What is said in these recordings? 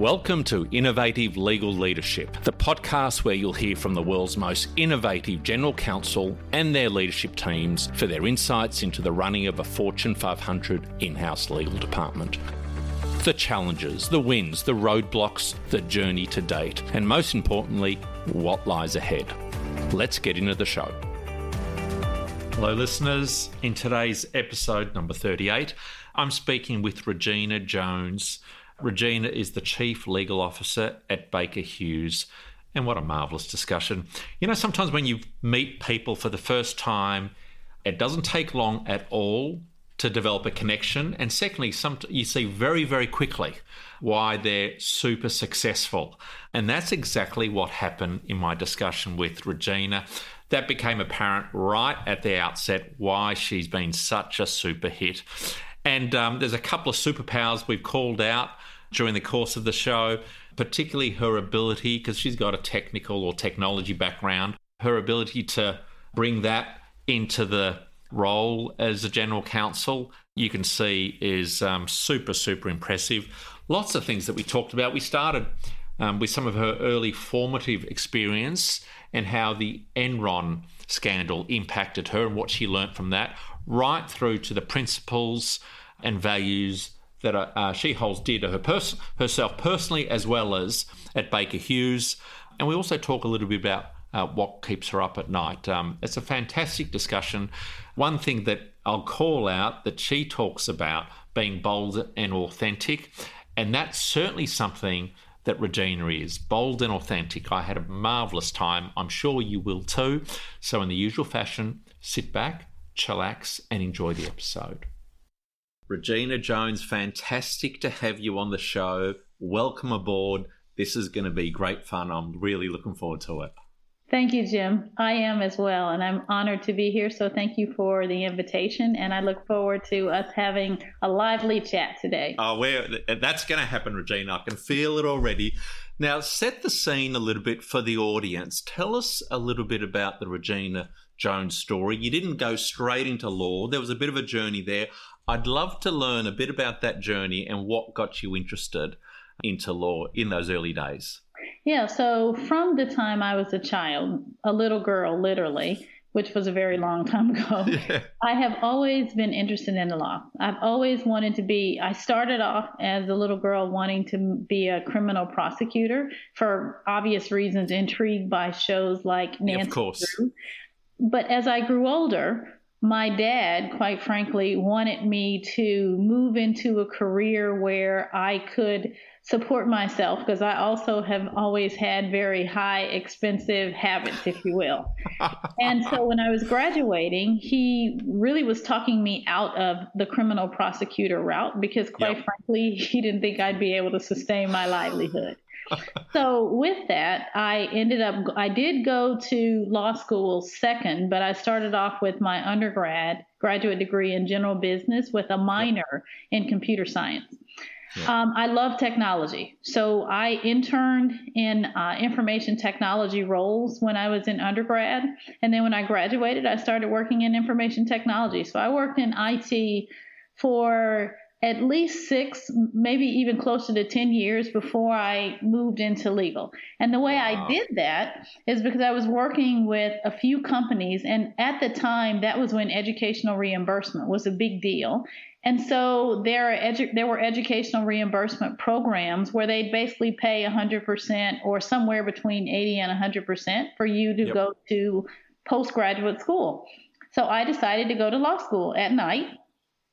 Welcome to Innovative Legal Leadership, the podcast where you'll hear from the world's most innovative general counsel and their leadership teams for their insights into the running of a Fortune 500 in house legal department. The challenges, the wins, the roadblocks, the journey to date, and most importantly, what lies ahead. Let's get into the show. Hello, listeners. In today's episode number 38, I'm speaking with Regina Jones Regina is the Chief Legal Officer at Baker Hughes. And what a marvellous discussion. You know, sometimes when you meet people for the first time, it doesn't take long at all to develop a connection. And secondly, some, you see very, very quickly why they're super successful. And that's exactly what happened in my discussion with Regina. That became apparent right at the outset why she's been such a super hit. And um, there's a couple of superpowers we've called out during the course of the show, particularly her ability, because she's got a technical or technology background, her ability to bring that into the role as a general counsel, you can see is um, super, super impressive. Lots of things that we talked about. We started um, with some of her early formative experience and how the Enron scandal impacted her and what she learnt from that, right through to the principles and values that uh, uh, she holds dear to her pers- herself personally as well as at Baker Hughes. And we also talk a little bit about uh, what keeps her up at night. Um, it's a fantastic discussion. One thing that I'll call out that she talks about being bold and authentic, and that's certainly something that Regina is bold and authentic. I had a marvelous time. I'm sure you will too. So, in the usual fashion, sit back, chillax, and enjoy the episode. Regina Jones, fantastic to have you on the show. Welcome aboard. This is going to be great fun. I'm really looking forward to it. Thank you, Jim. I am as well, and I'm honored to be here. So thank you for the invitation, and I look forward to us having a lively chat today. Oh, where that's going to happen, Regina. I can feel it already. Now, set the scene a little bit for the audience. Tell us a little bit about the Regina Jones story. You didn't go straight into law. There was a bit of a journey there. I'd love to learn a bit about that journey and what got you interested into law in those early days. Yeah, so from the time I was a child, a little girl, literally, which was a very long time ago, yeah. I have always been interested in the law. I've always wanted to be, I started off as a little girl wanting to be a criminal prosecutor for obvious reasons, intrigued by shows like Nancy. Of course. Drew. But as I grew older, my dad, quite frankly, wanted me to move into a career where I could support myself because I also have always had very high expensive habits, if you will. and so when I was graduating, he really was talking me out of the criminal prosecutor route because, quite yep. frankly, he didn't think I'd be able to sustain my livelihood so with that, I ended up, I did go to law school second, but I started off with my undergrad graduate degree in general business with a minor in computer science. Yeah. Um, I love technology. So I interned in uh, information technology roles when I was in undergrad. And then when I graduated, I started working in information technology. So I worked in IT for at least six, maybe even closer to 10 years before I moved into legal. And the way wow. I did that is because I was working with a few companies. And at the time, that was when educational reimbursement was a big deal. And so there, edu- there were educational reimbursement programs where they basically pay 100% or somewhere between 80 and 100% for you to yep. go to postgraduate school. So I decided to go to law school at night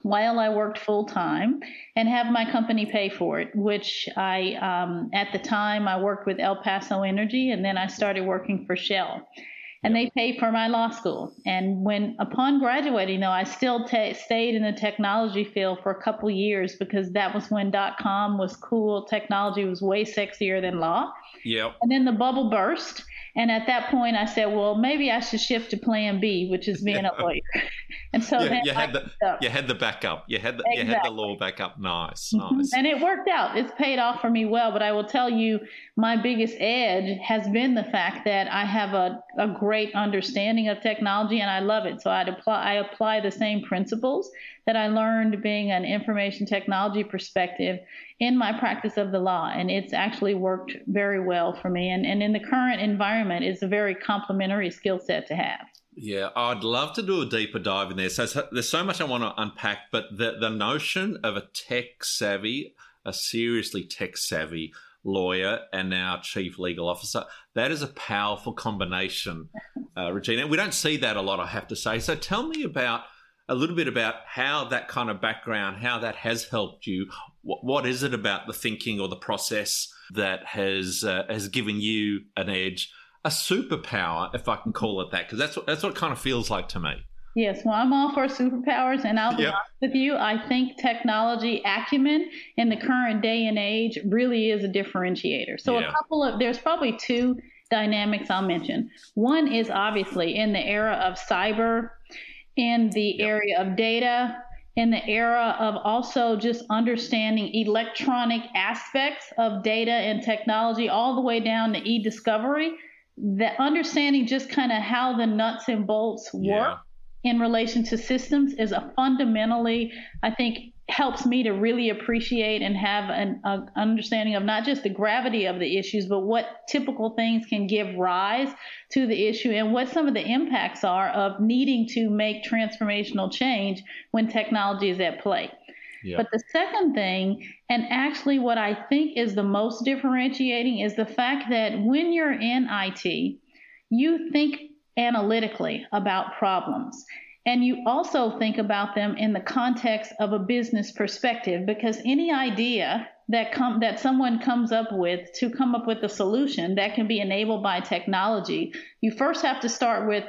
while I worked full time and have my company pay for it, which I, um, at the time, I worked with El Paso Energy and then I started working for Shell. And they paid for my law school. And when, upon graduating, though, I still stayed in the technology field for a couple years because that was when dot com was cool. Technology was way sexier than law. Yep. And then the bubble burst. And at that point, I said, well, maybe I should shift to plan B, which is being a lawyer. And so yeah, you had the you had the backup. You had the exactly. you had the law backup. Nice, mm-hmm. nice. And it worked out. It's paid off for me well. But I will tell you, my biggest edge has been the fact that I have a, a great understanding of technology and I love it. So I apply I apply the same principles that I learned being an information technology perspective in my practice of the law. And it's actually worked very well for me. And, and in the current environment, it's a very complementary skill set to have. Yeah, I'd love to do a deeper dive in there. So, there's so much I want to unpack, but the, the notion of a tech savvy, a seriously tech savvy lawyer and now chief legal officer, that is a powerful combination, uh, Regina. We don't see that a lot, I have to say. So tell me about a little bit about how that kind of background, how that has helped you. what, what is it about the thinking or the process that has uh, has given you an edge? A superpower, if I can call it that, because that's what that's what it kind of feels like to me. Yes, well, I'm all for superpowers, and I'll be yep. honest with you. I think technology acumen in the current day and age really is a differentiator. So, yeah. a couple of there's probably two dynamics I'll mention. One is obviously in the era of cyber, in the yep. area of data, in the era of also just understanding electronic aspects of data and technology, all the way down to e discovery the understanding just kind of how the nuts and bolts work yeah. in relation to systems is a fundamentally, I think, helps me to really appreciate and have an understanding of not just the gravity of the issues, but what typical things can give rise to the issue and what some of the impacts are of needing to make transformational change when technology is at play. But the second thing, and actually what I think is the most differentiating, is the fact that when you're in IT, you think analytically about problems. And you also think about them in the context of a business perspective because any idea that come that someone comes up with to come up with a solution that can be enabled by technology, you first have to start with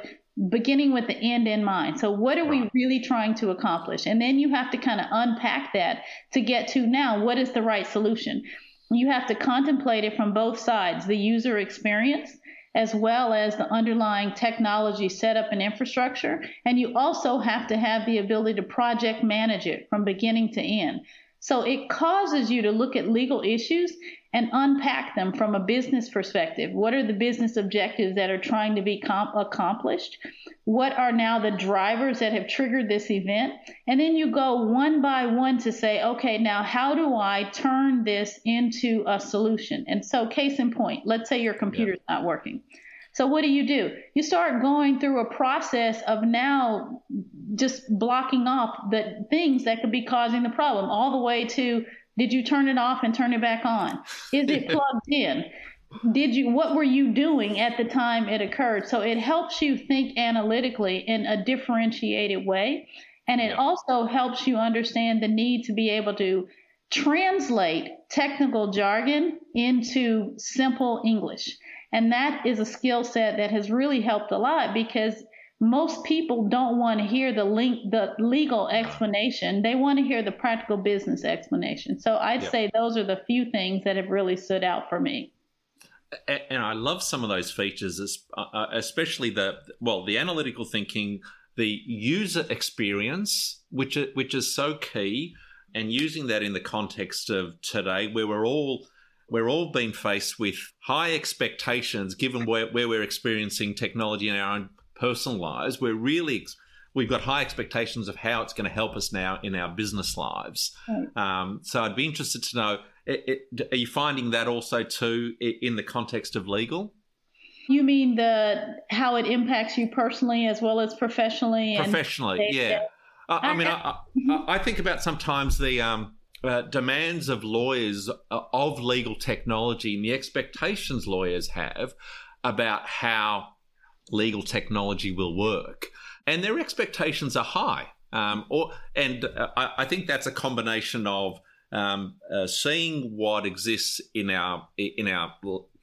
beginning with the end in mind. So, what are we really trying to accomplish? And then you have to kind of unpack that to get to now what is the right solution. You have to contemplate it from both sides the user experience as well as the underlying technology setup and infrastructure. And you also have to have the ability to project manage it from beginning to end. So it causes you to look at legal issues and unpack them from a business perspective. What are the business objectives that are trying to be comp- accomplished? What are now the drivers that have triggered this event? And then you go one by one to say, okay, now how do I turn this into a solution? And so, case in point, let's say your computer's yeah. not working. So what do you do? You start going through a process of now just blocking off the things that could be causing the problem, all the way to did you turn it off and turn it back on? Is it plugged in? Did you what were you doing at the time it occurred? So it helps you think analytically in a differentiated way. And it also helps you understand the need to be able to translate technical jargon into simple English. And that is a skill set that has really helped a lot because most people don't want to hear the link, the legal explanation. They want to hear the practical business explanation. So I'd yep. say those are the few things that have really stood out for me. And I love some of those features, uh, uh, especially the well, the analytical thinking, the user experience, which which is so key, and using that in the context of today, where we're all we're all being faced with high expectations given where, where we're experiencing technology in our own personal lives. We're really we've got high expectations of how it's going to help us now in our business lives. Right. Um, so I'd be interested to know: it, it, are you finding that also too in the context of legal? You mean the how it impacts you personally as well as professionally? Professionally, yeah. I, I, mean, I, I, think about sometimes the um, uh, demands of lawyers uh, of legal technology and the expectations lawyers have about how legal technology will work, and their expectations are high. Um, or and uh, I, I, think that's a combination of um, uh, seeing what exists in our in our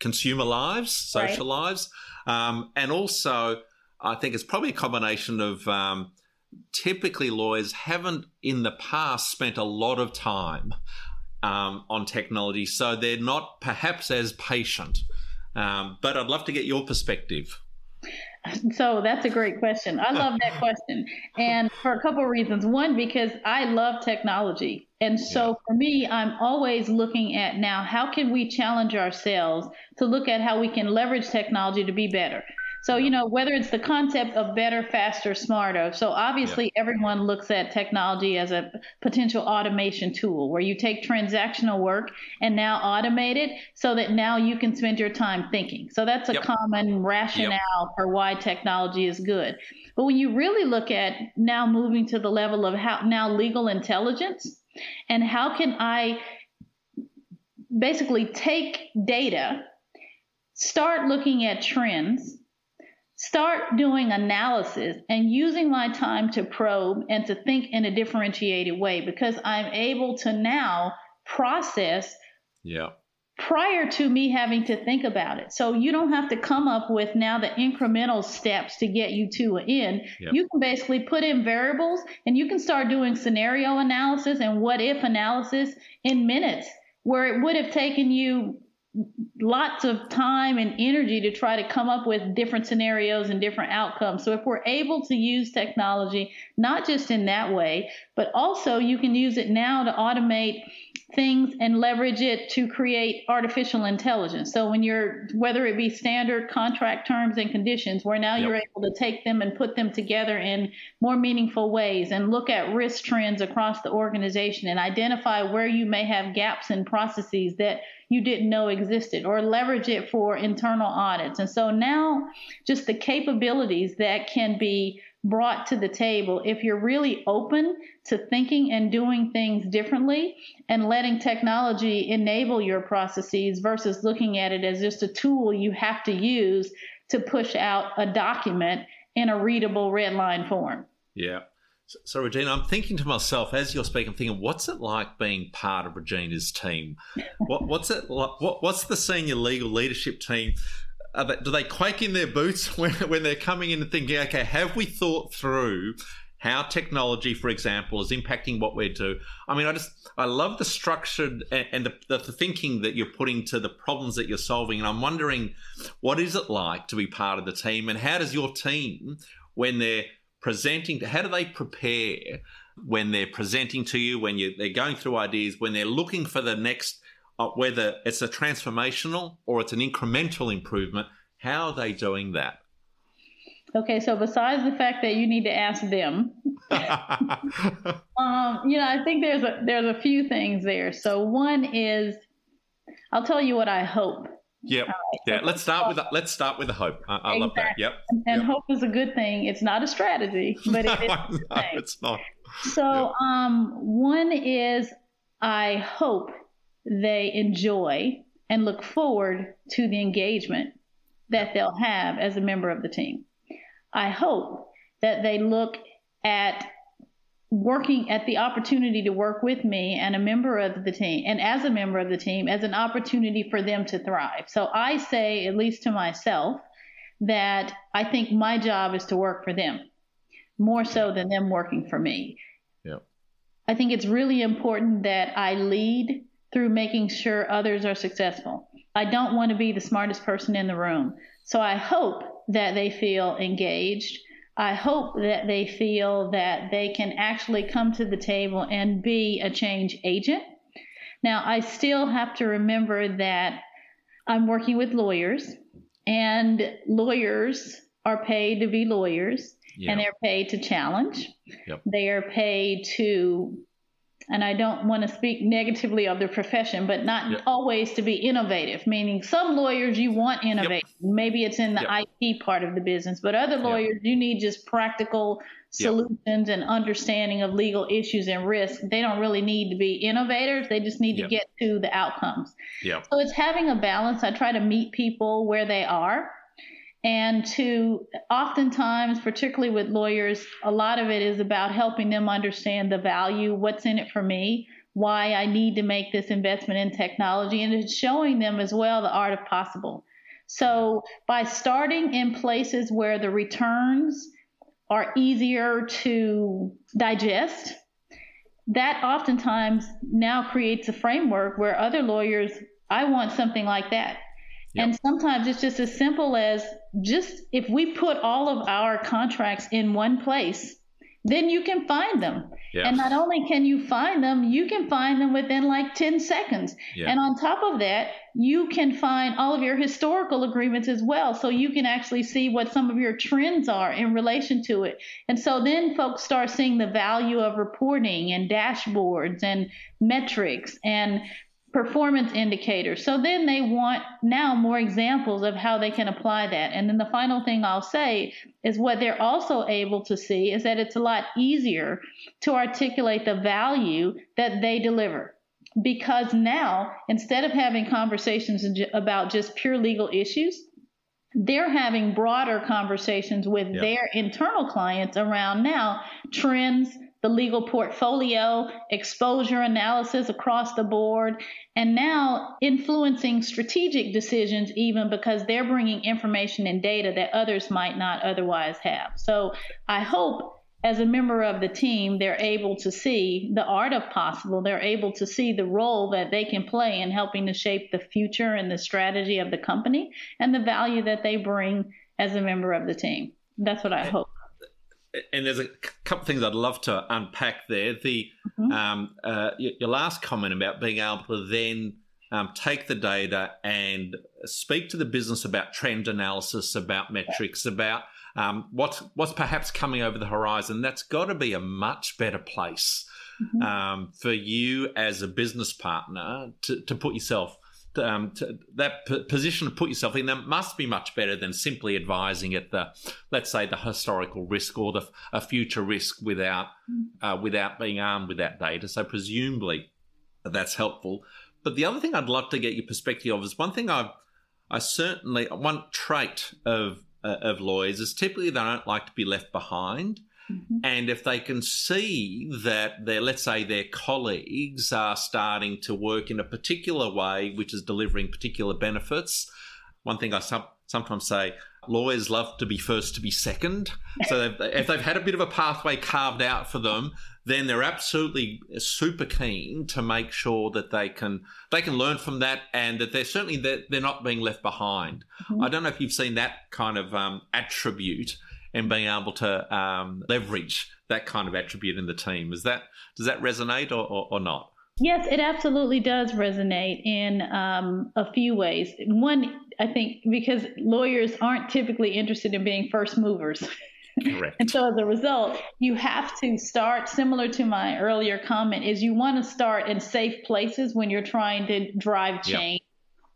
consumer lives, social right. lives, um, and also I think it's probably a combination of um, typically lawyers haven't in the past spent a lot of time um, on technology, so they're not perhaps as patient. Um, but I'd love to get your perspective. So that's a great question. I love that question. And for a couple of reasons. One, because I love technology. And so yeah. for me, I'm always looking at now how can we challenge ourselves to look at how we can leverage technology to be better. So, you know, whether it's the concept of better, faster, smarter. So, obviously, yeah. everyone looks at technology as a potential automation tool where you take transactional work and now automate it so that now you can spend your time thinking. So, that's a yep. common rationale yep. for why technology is good. But when you really look at now moving to the level of how now legal intelligence and how can I basically take data, start looking at trends, start doing analysis and using my time to probe and to think in a differentiated way because I'm able to now process yeah prior to me having to think about it. So you don't have to come up with now the incremental steps to get you to an end. Yep. You can basically put in variables and you can start doing scenario analysis and what if analysis in minutes where it would have taken you lots of time and energy to try to come up with different scenarios and different outcomes. So if we're able to use technology, not just in that way, but also you can use it now to automate things and leverage it to create artificial intelligence. So when you're, whether it be standard contract terms and conditions, where now yep. you're able to take them and put them together in more meaningful ways and look at risk trends across the organization and identify where you may have gaps in processes that you didn't know existed or leverage it for internal audits. And so now just the capabilities that can be brought to the table if you're really open to thinking and doing things differently and letting technology enable your processes versus looking at it as just a tool you have to use to push out a document in a readable red line form. Yeah. So, Regina, I'm thinking to myself as you're speaking, I'm thinking, what's it like being part of Regina's team? What, what's it like? What, what's the senior legal leadership team? Uh, they, do they quake in their boots when, when they're coming in and thinking, okay, have we thought through how technology, for example, is impacting what we do? I mean, I just, I love the structured and, and the, the thinking that you're putting to the problems that you're solving. And I'm wondering, what is it like to be part of the team? And how does your team, when they're presenting to, how do they prepare when they're presenting to you when you they're going through ideas when they're looking for the next uh, whether it's a transformational or it's an incremental improvement how are they doing that? Okay so besides the fact that you need to ask them um, you know i think there's a there's a few things there. So one is i'll tell you what i hope Yep. Right. Yeah. Let's start with let's start with the hope. I, I exactly. love that. Yep. And yep. hope is a good thing. It's not a strategy, but it is. no, it's not. So, yep. um, one is I hope they enjoy and look forward to the engagement that they'll have as a member of the team. I hope that they look at working at the opportunity to work with me and a member of the team and as a member of the team as an opportunity for them to thrive. So I say, at least to myself, that I think my job is to work for them more so than them working for me. Yeah. I think it's really important that I lead through making sure others are successful. I don't want to be the smartest person in the room. So I hope that they feel engaged I hope that they feel that they can actually come to the table and be a change agent. Now, I still have to remember that I'm working with lawyers, and lawyers are paid to be lawyers, yep. and they're paid to challenge. Yep. They are paid to and I don't want to speak negatively of the profession, but not yep. always to be innovative. Meaning, some lawyers you want innovative. Yep. Maybe it's in the yep. IP part of the business, but other lawyers you need just practical solutions and understanding of legal issues and risks. They don't really need to be innovators. They just need to get to the outcomes. So it's having a balance. I try to meet people where they are and to oftentimes, particularly with lawyers, a lot of it is about helping them understand the value, what's in it for me, why I need to make this investment in technology, and it's showing them as well the art of possible. So by starting in places where the returns are easier to digest, that oftentimes now creates a framework where other lawyers, I want something like that Yep. And sometimes it's just as simple as just if we put all of our contracts in one place, then you can find them. Yeah. And not only can you find them, you can find them within like 10 seconds. Yeah. And on top of that, you can find all of your historical agreements as well. So you can actually see what some of your trends are in relation to it. And so then folks start seeing the value of reporting and dashboards and metrics and performance indicators. So then they want now more examples of how they can apply that. And then the final thing I'll say is what they're also able to see is that it's a lot easier to articulate the value that they deliver. Because now, instead of having conversations about just pure legal issues, they're having broader conversations with yep. their internal clients around now trends, the legal portfolio, exposure analysis across the board, and now influencing strategic decisions even because they're bringing information and data that others might not otherwise have. So I hope as a member of the team, they're able to see the art of possible. They're able to see the role that they can play in helping to shape the future and the strategy of the company and the value that they bring as a member of the team. That's what I hope and there's a couple of things I'd love to unpack there. The mm-hmm. um, uh, your last comment about being able to then um, take the data and speak to the business about trend analysis, about metrics, about um, what's what's perhaps coming over the horizon. That's got to be a much better place mm-hmm. Um, for you as a business partner to, to put yourself um, that p- position to put yourself in that must be much better than simply advising at the, let's say, the historical risk or the a future risk without uh, without being armed with that data. So presumably, that's helpful. But the other thing I'd love to get your perspective of is one thing I've I certainly one trait of uh, of lawyers is typically they don't like to be left behind. Mm-hmm. And if they can see that their, let's say, their colleagues are starting to work in a particular way, which is delivering particular benefits, one thing I sometimes say, lawyers love to be first to be second. So if they've had a bit of a pathway carved out for them, then they're absolutely super keen to make sure that they can they can learn from that and that they're certainly they're, they're not being left behind. Mm-hmm. I don't know if you've seen that kind of um, attribute and being able to um, leverage that kind of attribute in the team. Is that does that resonate or, or, or not? Yes, it absolutely does resonate in um, a few ways. One, I think, because lawyers aren't typically interested in being first movers. Correct. and so as a result, you have to start similar to my earlier comment is you want to start in safe places when you're trying to drive change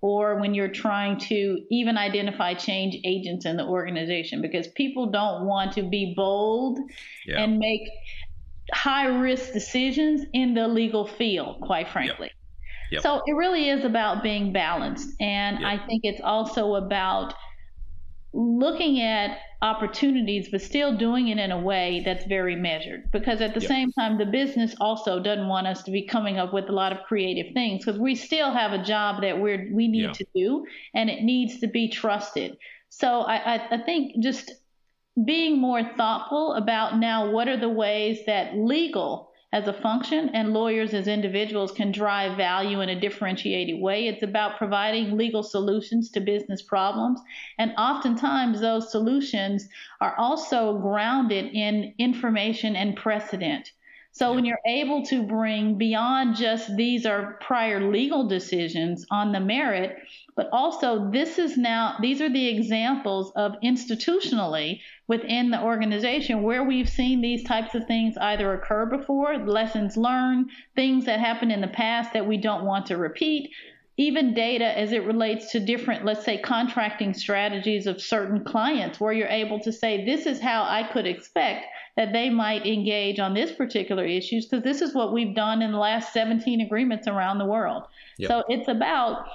or when you're trying to even identify change agents in the organization because people don't want to be bold yeah. and make high risk decisions in the legal field, quite frankly. Yep. Yep. So it really is about being balanced. And yep. I think it's also about looking at opportunities, but still doing it in a way that's very measured. Because at the yep. same time, the business also doesn't want us to be coming up with a lot of creative things because we still have a job that we're we need yeah. to do, and it needs to be trusted. So I, I, I think just being more thoughtful about now what are the ways that legal as a function and lawyers as individuals can drive value in a differentiated way. It's about providing legal solutions to business problems. And oftentimes those solutions are also grounded in information and precedent. So when you're able to bring beyond just these are prior legal decisions on the merit, but also this is now these are the examples of institutionally within the organization where we've seen these types of things either occur before, lessons learned, things that happened in the past that we don't want to repeat, even data as it relates to different, let's say, contracting strategies of certain clients, where you're able to say, this is how I could expect that they might engage on this particular issues, because this is what we've done in the last 17 agreements around the world. Yep. So it's about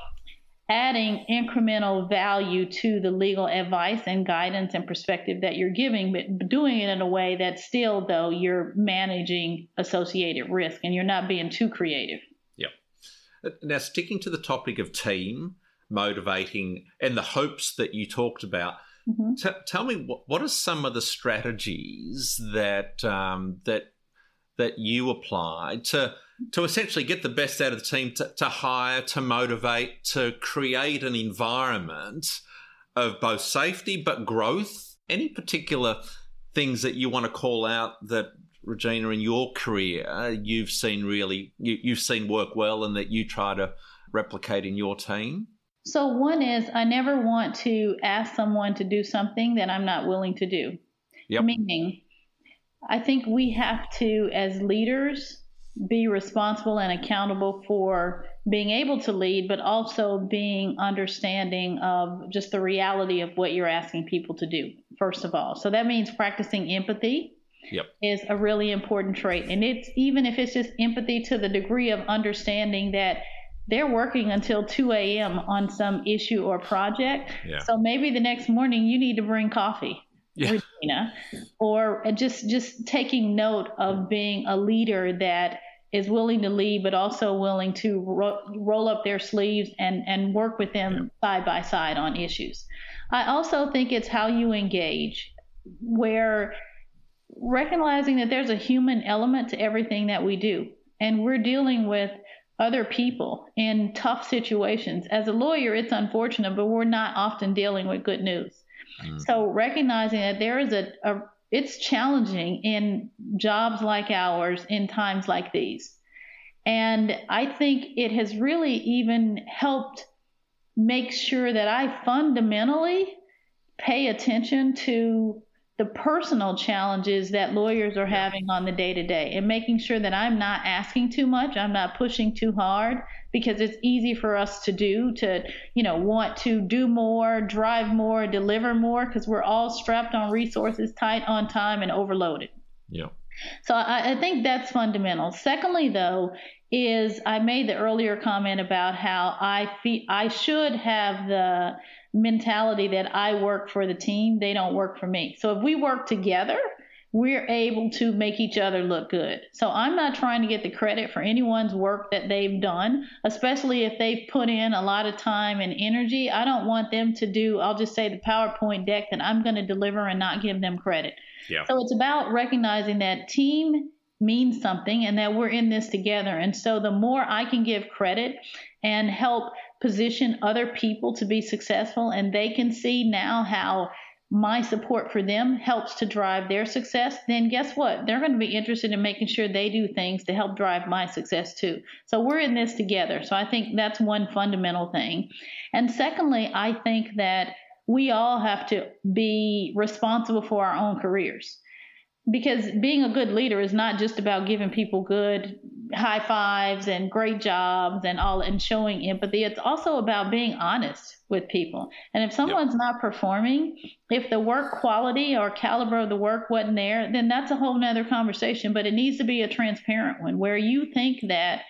adding incremental value to the legal advice and guidance and perspective that you're giving, but doing it in a way that still, though, you're managing associated risk and you're not being too creative. Yeah. Now, sticking to the topic of team motivating and the hopes that you talked about, mm-hmm. t- tell me what, what are some of the strategies that um, that that you apply to to essentially get the best out of the team, to, to hire, to motivate, to create an environment of both safety but growth. Any particular things that you want to call out that Regina in your career you've seen really you, you've seen work well and that you try to replicate in your team? So one is I never want to ask someone to do something that I'm not willing to do. Yep. Meaning, I think we have to, as leaders, be responsible and accountable for being able to lead, but also being understanding of just the reality of what you're asking people to do, first of all. So that means practicing empathy. Yep. Is a really important trait. And it's even if it's just empathy to the degree of understanding that they're working until 2 a.m. on some issue or project. Yeah. So maybe the next morning you need to bring coffee yeah. Regina, or just just taking note of being a leader that is willing to lead, but also willing to ro- roll up their sleeves and and work with them side by side on issues. I also think it's how you engage, where recognizing that there's a human element to everything that we do, and we're dealing with other people in tough situations. As a lawyer, it's unfortunate, but we're not often dealing with good news. Mm. So recognizing that there is a, a it's challenging in jobs like ours in times like these. And I think it has really even helped make sure that I fundamentally pay attention to the personal challenges that lawyers are having on the day to day and making sure that I'm not asking too much, I'm not pushing too hard because it's easy for us to do to, you know, want to do more, drive more, deliver more because we're all strapped on resources, tight on time and overloaded. Yeah. So I, I think that's fundamental. Secondly, though, is I made the earlier comment about how I feel I should have the mentality that I work for the team, they don't work for me. So if we work together, we're able to make each other look good. So I'm not trying to get the credit for anyone's work that they've done, especially if they've put in a lot of time and energy. I don't want them to do, I'll just say the PowerPoint deck that I'm going to deliver and not give them credit. Yeah. So it's about recognizing that team means something and that we're in this together. And so the more I can give credit and help position other people to be successful and they can see now how my support for them helps to drive their success, then guess what? They're going to be interested in making sure they do things to help drive my success too. So we're in this together. So I think that's one fundamental thing. And secondly, I think that we all have to be responsible for our own careers because being a good leader is not just about giving people good high fives and great jobs and all and showing empathy. It's also about being honest with people. And if someone's yep. not performing if the work quality or caliber of the work wasn't there then that's a whole nother conversation but it needs to be a transparent one where you think that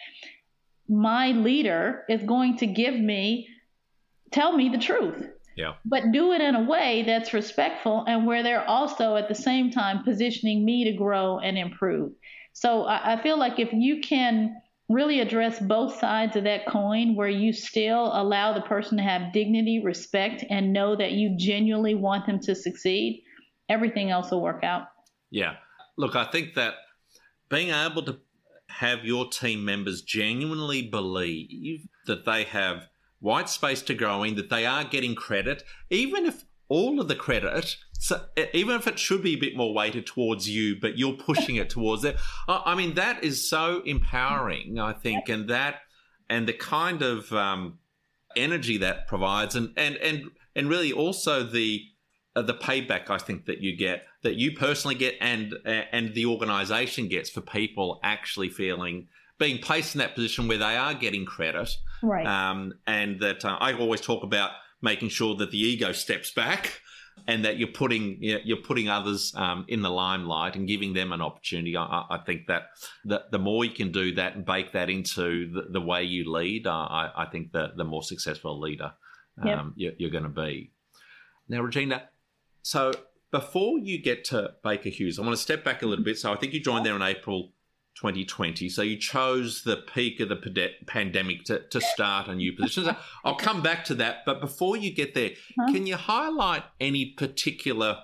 my leader is going to give me tell me the truth yeah. But do it in a way that's respectful and where they're also at the same time positioning me to grow and improve. So I, I feel like if you can really address both sides of that coin where you still allow the person to have dignity, respect, and know that you genuinely want them to succeed, everything else will work out. Yeah. Look, I think that being able to have your team members genuinely believe that they have white space to grow in, that they are getting credit, even if all of the credit, so even if it should be a bit more weighted towards you, but you're pushing it towards it. I mean, that is so empowering, I think, and that and the kind of um, energy that provides, and and and and really also the uh, the payback I think that you get, that you personally get, and uh, and the organisation gets for people actually feeling being placed in that position where they are getting credit, right? Um, and that uh, I always talk about making sure that the ego steps back and that you're putting you're putting others um, in the limelight and giving them an opportunity. I, I, think that the, the more you can do that and bake that into the, the way you lead, uh, I, I, think the the more successful leader um, yep. you're, you're going to be. Now, Regina, so before you get to Baker Hughes, I want to step back a little bit. So I think you joined there in April 2020. So you chose the peak of the pandemic to, to start a new position. So I'll come back to that. But before you get there, huh? can you highlight any particular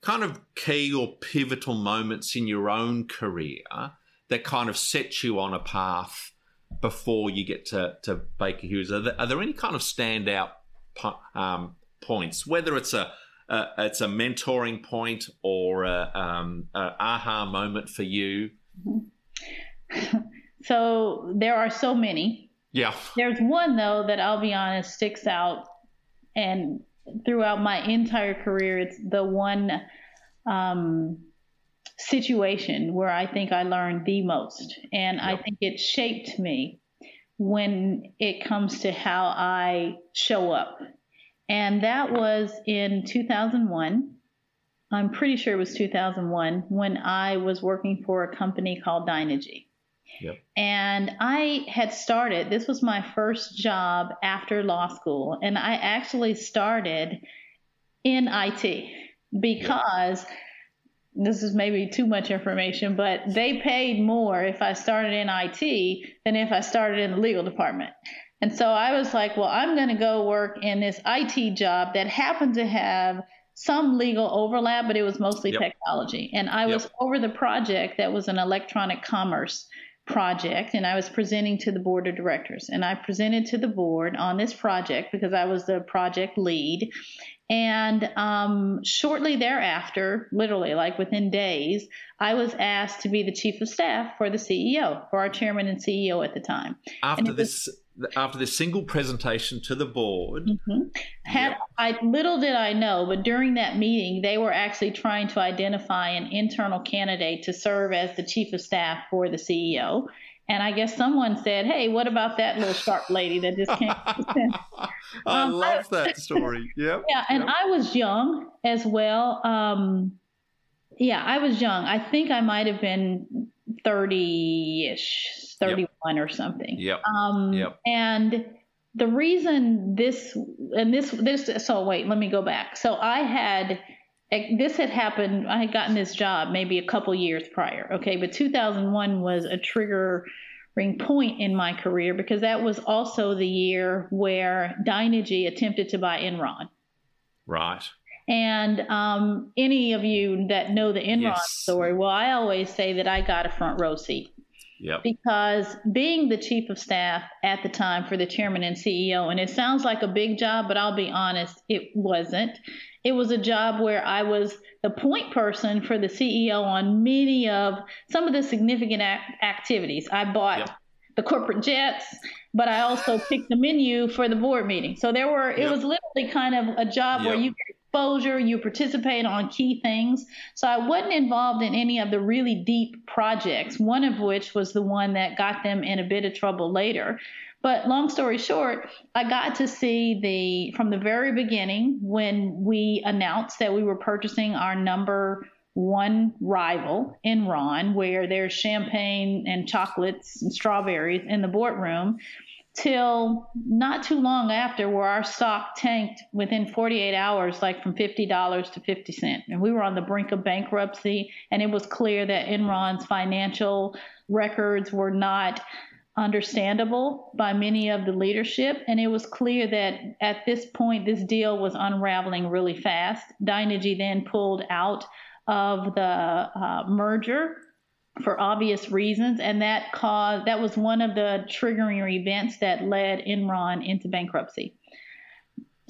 kind of key or pivotal moments in your own career that kind of set you on a path before you get to, to Baker Hughes? Are there, are there any kind of standout um, points, whether it's a, a, it's a mentoring point or a, um, a aha moment for you? So there are so many. Yeah. There's one though that I'll be honest sticks out, and throughout my entire career, it's the one um, situation where I think I learned the most. And yep. I think it shaped me when it comes to how I show up. And that was in 2001. I'm pretty sure it was 2001 when I was working for a company called Dynegy. Yep. And I had started, this was my first job after law school, and I actually started in IT because yep this is maybe too much information, but they paid more if I started in IT than if I started in the legal department. And so I was like, well, I'm going to go work in this IT job that happened to have some legal overlap, but it was mostly yep. technology. And I was over the project that was an electronic commerce project, and I was presenting to the board of directors. And I presented to the board on this project because I was the project lead. And um, shortly thereafter, literally like within days, I was asked to be the chief of staff for the CEO, for our chairman and CEO at the time. After this, was, after this single presentation to the board, mm-hmm. Had, yep. I little did I know, but during that meeting, they were actually trying to identify an internal candidate to serve as the chief of staff for the CEO. And I guess someone said, "Hey, what about that little sharp lady that just came?" I um, love I, that story. Yep. Yeah, and yep. I was young as well. Um, yeah, I was young. I think I might have been thirty-ish, thirty-one yep. or something. Yep. Um, yep. And the reason this and this this so wait, let me go back. So I had this had happened. I had gotten this job maybe a couple years prior. Okay, but 2001 was a triggering point in my career because that was also the year where Dynegy attempted to buy Enron. Right. And um, any of you that know the Enron yes. story, well, I always say that I got a front row seat. Yep. Because being the chief of staff at the time for the chairman and CEO, and it sounds like a big job, but I'll be honest, it wasn't. It was a job where I was the point person for the CEO on many of some of the significant activities. I bought yep. the corporate jets, but I also picked the menu for the board meeting. So there were, yep. it was literally kind of a job where you exposure, you participate on key things. So I wasn't involved in any of the really deep projects, one of which was the one that got them in a bit of trouble later. But long story short, I got to see the from the very beginning when we announced that we were purchasing our number one rival Enron, where there's champagne and chocolates and strawberries in the boardroom, till not too long after, where our stock tanked within 48 hours, like from $50 to 50 cents. And we were on the brink of bankruptcy, and it was clear that Enron's financial records were not understandable by many of the leadership. And it was clear that at this point, this deal was unraveling really fast. Dynegy then pulled out of the uh, merger for obvious reasons, and that caused that was one of the triggering events that led Enron into bankruptcy.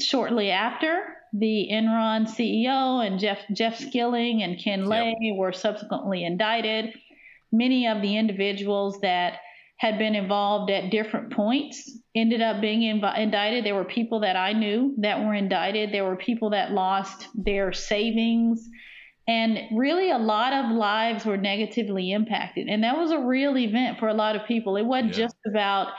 Shortly after, the Enron CEO and Jeff Jeff Skilling and Ken Lay yep. were subsequently indicted. Many of the individuals that had been involved at different points ended up being inv- indicted. There were people that I knew that were indicted. There were people that lost their savings. And really, a lot of lives were negatively impacted. And that was a real event for a lot of people. It wasn't yeah. just about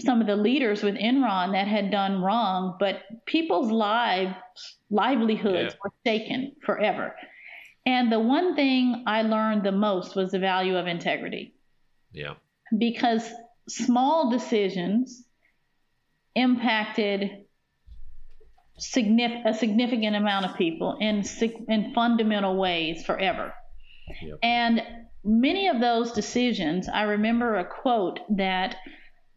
some of the leaders with Enron that had done wrong, but people's lives, livelihoods yeah. were shaken forever. And the one thing I learned the most was the value of integrity. Yeah because small decisions impacted a significant amount of people in, in fundamental ways forever. Yep. And many of those decisions, I remember a quote that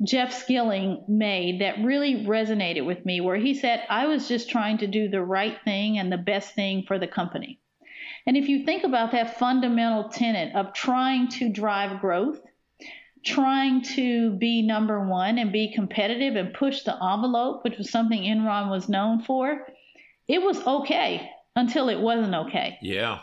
Jeff Skilling made that really resonated with me, where he said, I was just trying to do the right thing and the best thing for the company. And if you think about that fundamental tenet of trying to drive growth, trying to be number one and be competitive and push the envelope, which was something Enron was known for, it was okay until it wasn't okay. Yeah.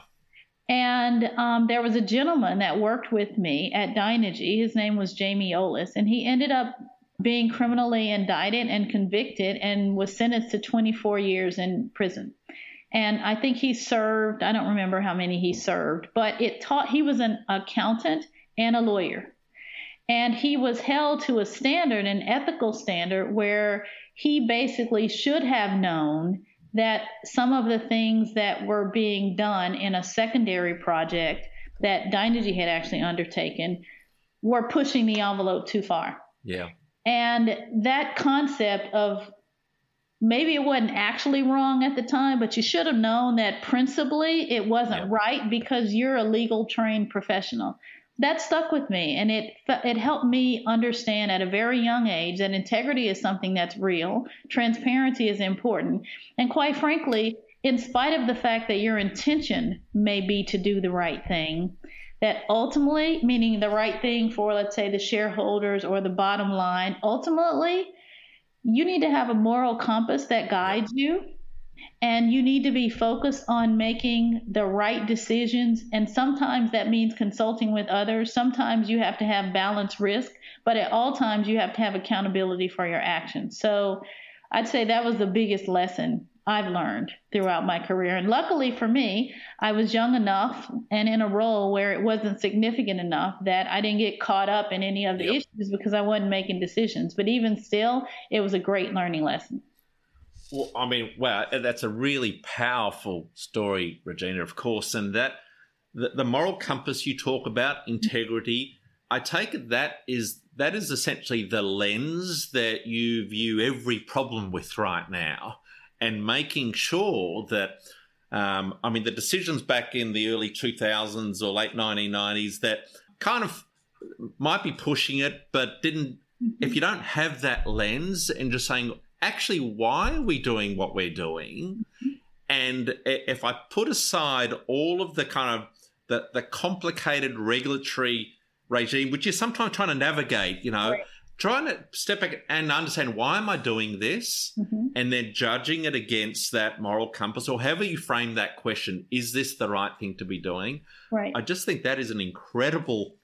And um, there was a gentleman that worked with me at Dynegy. His name was Jamie Olis, and he ended up being criminally indicted and convicted and was sentenced to 24 years in prison. And I think he served, I don't remember how many he served, but it taught he was an accountant and a lawyer. And he was held to a standard, an ethical standard, where he basically should have known that some of the things that were being done in a secondary project that Dynegy had actually undertaken were pushing the envelope too far. Yeah. And that concept of maybe it wasn't actually wrong at the time, but you should have known that principally it wasn't yeah. right because you're a legal trained professional that stuck with me and it it helped me understand at a very young age that integrity is something that's real transparency is important and quite frankly in spite of the fact that your intention may be to do the right thing that ultimately meaning the right thing for let's say the shareholders or the bottom line ultimately you need to have a moral compass that guides you and you need to be focused on making the right decisions. And sometimes that means consulting with others. Sometimes you have to have balanced risk, but at all times you have to have accountability for your actions. So I'd say that was the biggest lesson I've learned throughout my career. And luckily for me, I was young enough and in a role where it wasn't significant enough that I didn't get caught up in any of the yep. issues because I wasn't making decisions. But even still, it was a great learning lesson. Well, I mean, wow, that's a really powerful story, Regina, of course. And that the, the moral compass you talk about, integrity, I take it that is that is essentially the lens that you view every problem with right now, and making sure that. Um, I mean, the decisions back in the early 2000s or late 1990s that kind of might be pushing it, but didn't. If you don't have that lens and just saying, actually why are we doing what we're doing? And if I put aside all of the kind of the, the complicated regulatory regime, which you're sometimes trying to navigate, you know, right. trying to step back and understand why am I doing this, mm-hmm. and then judging it against that moral compass, or however you frame that question, is this the right thing to be doing? Right. I just think that is an incredible,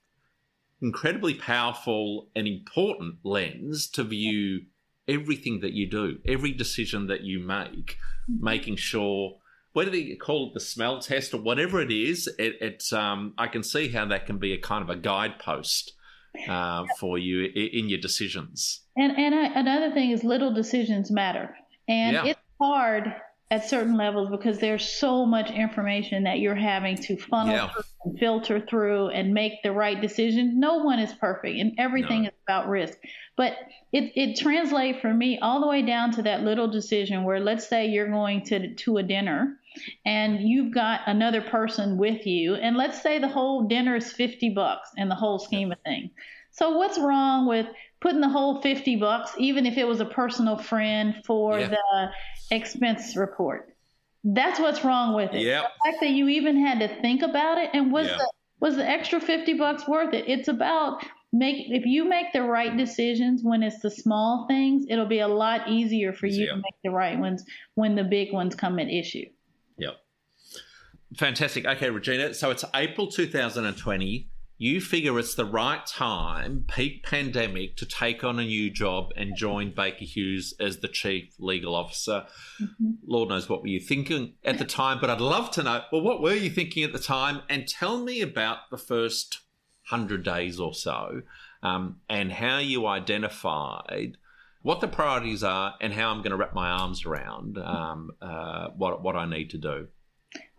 incredibly powerful and important lens to view everything that you do, every decision that you make, mm-hmm. making sure whether they call it the smell test or whatever it is, it, it's um, I can see how that can be a kind of a guidepost uh, for you in, in, your decisions. And and I, another thing is little decisions matter, and yeah. it's hard at certain levels because there's so much information that you're having to funnel yeah. and filter through and make the right decision. No one is perfect, and everything no. is about risk. But it, it translates for me all the way down to that little decision where let's say you're going to to a dinner and you've got another person with you and let's say the whole dinner is 50 bucks in the whole scheme of things. So what's wrong with putting the whole 50 bucks even if it was a personal friend for yeah. the expense report? That's what's wrong with it. Yep. The fact that you even had to think about it and was the was the extra 50 bucks worth it? It's about make if you make the right decisions when it's the small things, it'll be a lot easier for you to make the right ones when the big ones come at issue. Yep. Fantastic. Okay, Regina. So it's April 2020. You figure it's the right time, peak pandemic, to take on a new job and join Baker Hughes as the chief legal officer. Mm-hmm. Lord knows what were you thinking at the time, but I'd love to know. Well, what were you thinking at the time? And tell me about the first 100 days or so, um, and how you identified what the priorities are and how I'm going to wrap my arms around um, uh, what, what I need to do.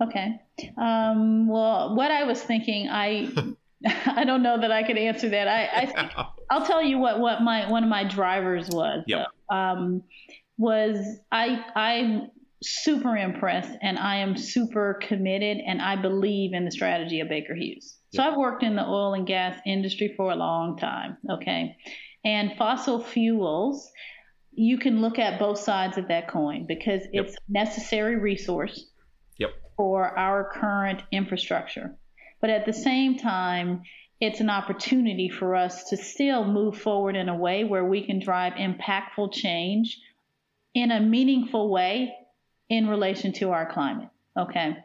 Okay. Um, well, what I was thinking, I I don't know that I could answer that. I, I think I'll tell you what, what my one of my drivers was. Yep. Um, was I I'm super impressed and I am super committed and I believe in the strategy of Baker Hughes. So I've worked in the oil and gas industry for a long time, okay? And fossil fuels, you can look at both sides of that coin because it's yep. necessary resource. Yep. for our current infrastructure. But at the same time, it's an opportunity for us to still move forward in a way where we can drive impactful change in a meaningful way in relation to our climate. Okay.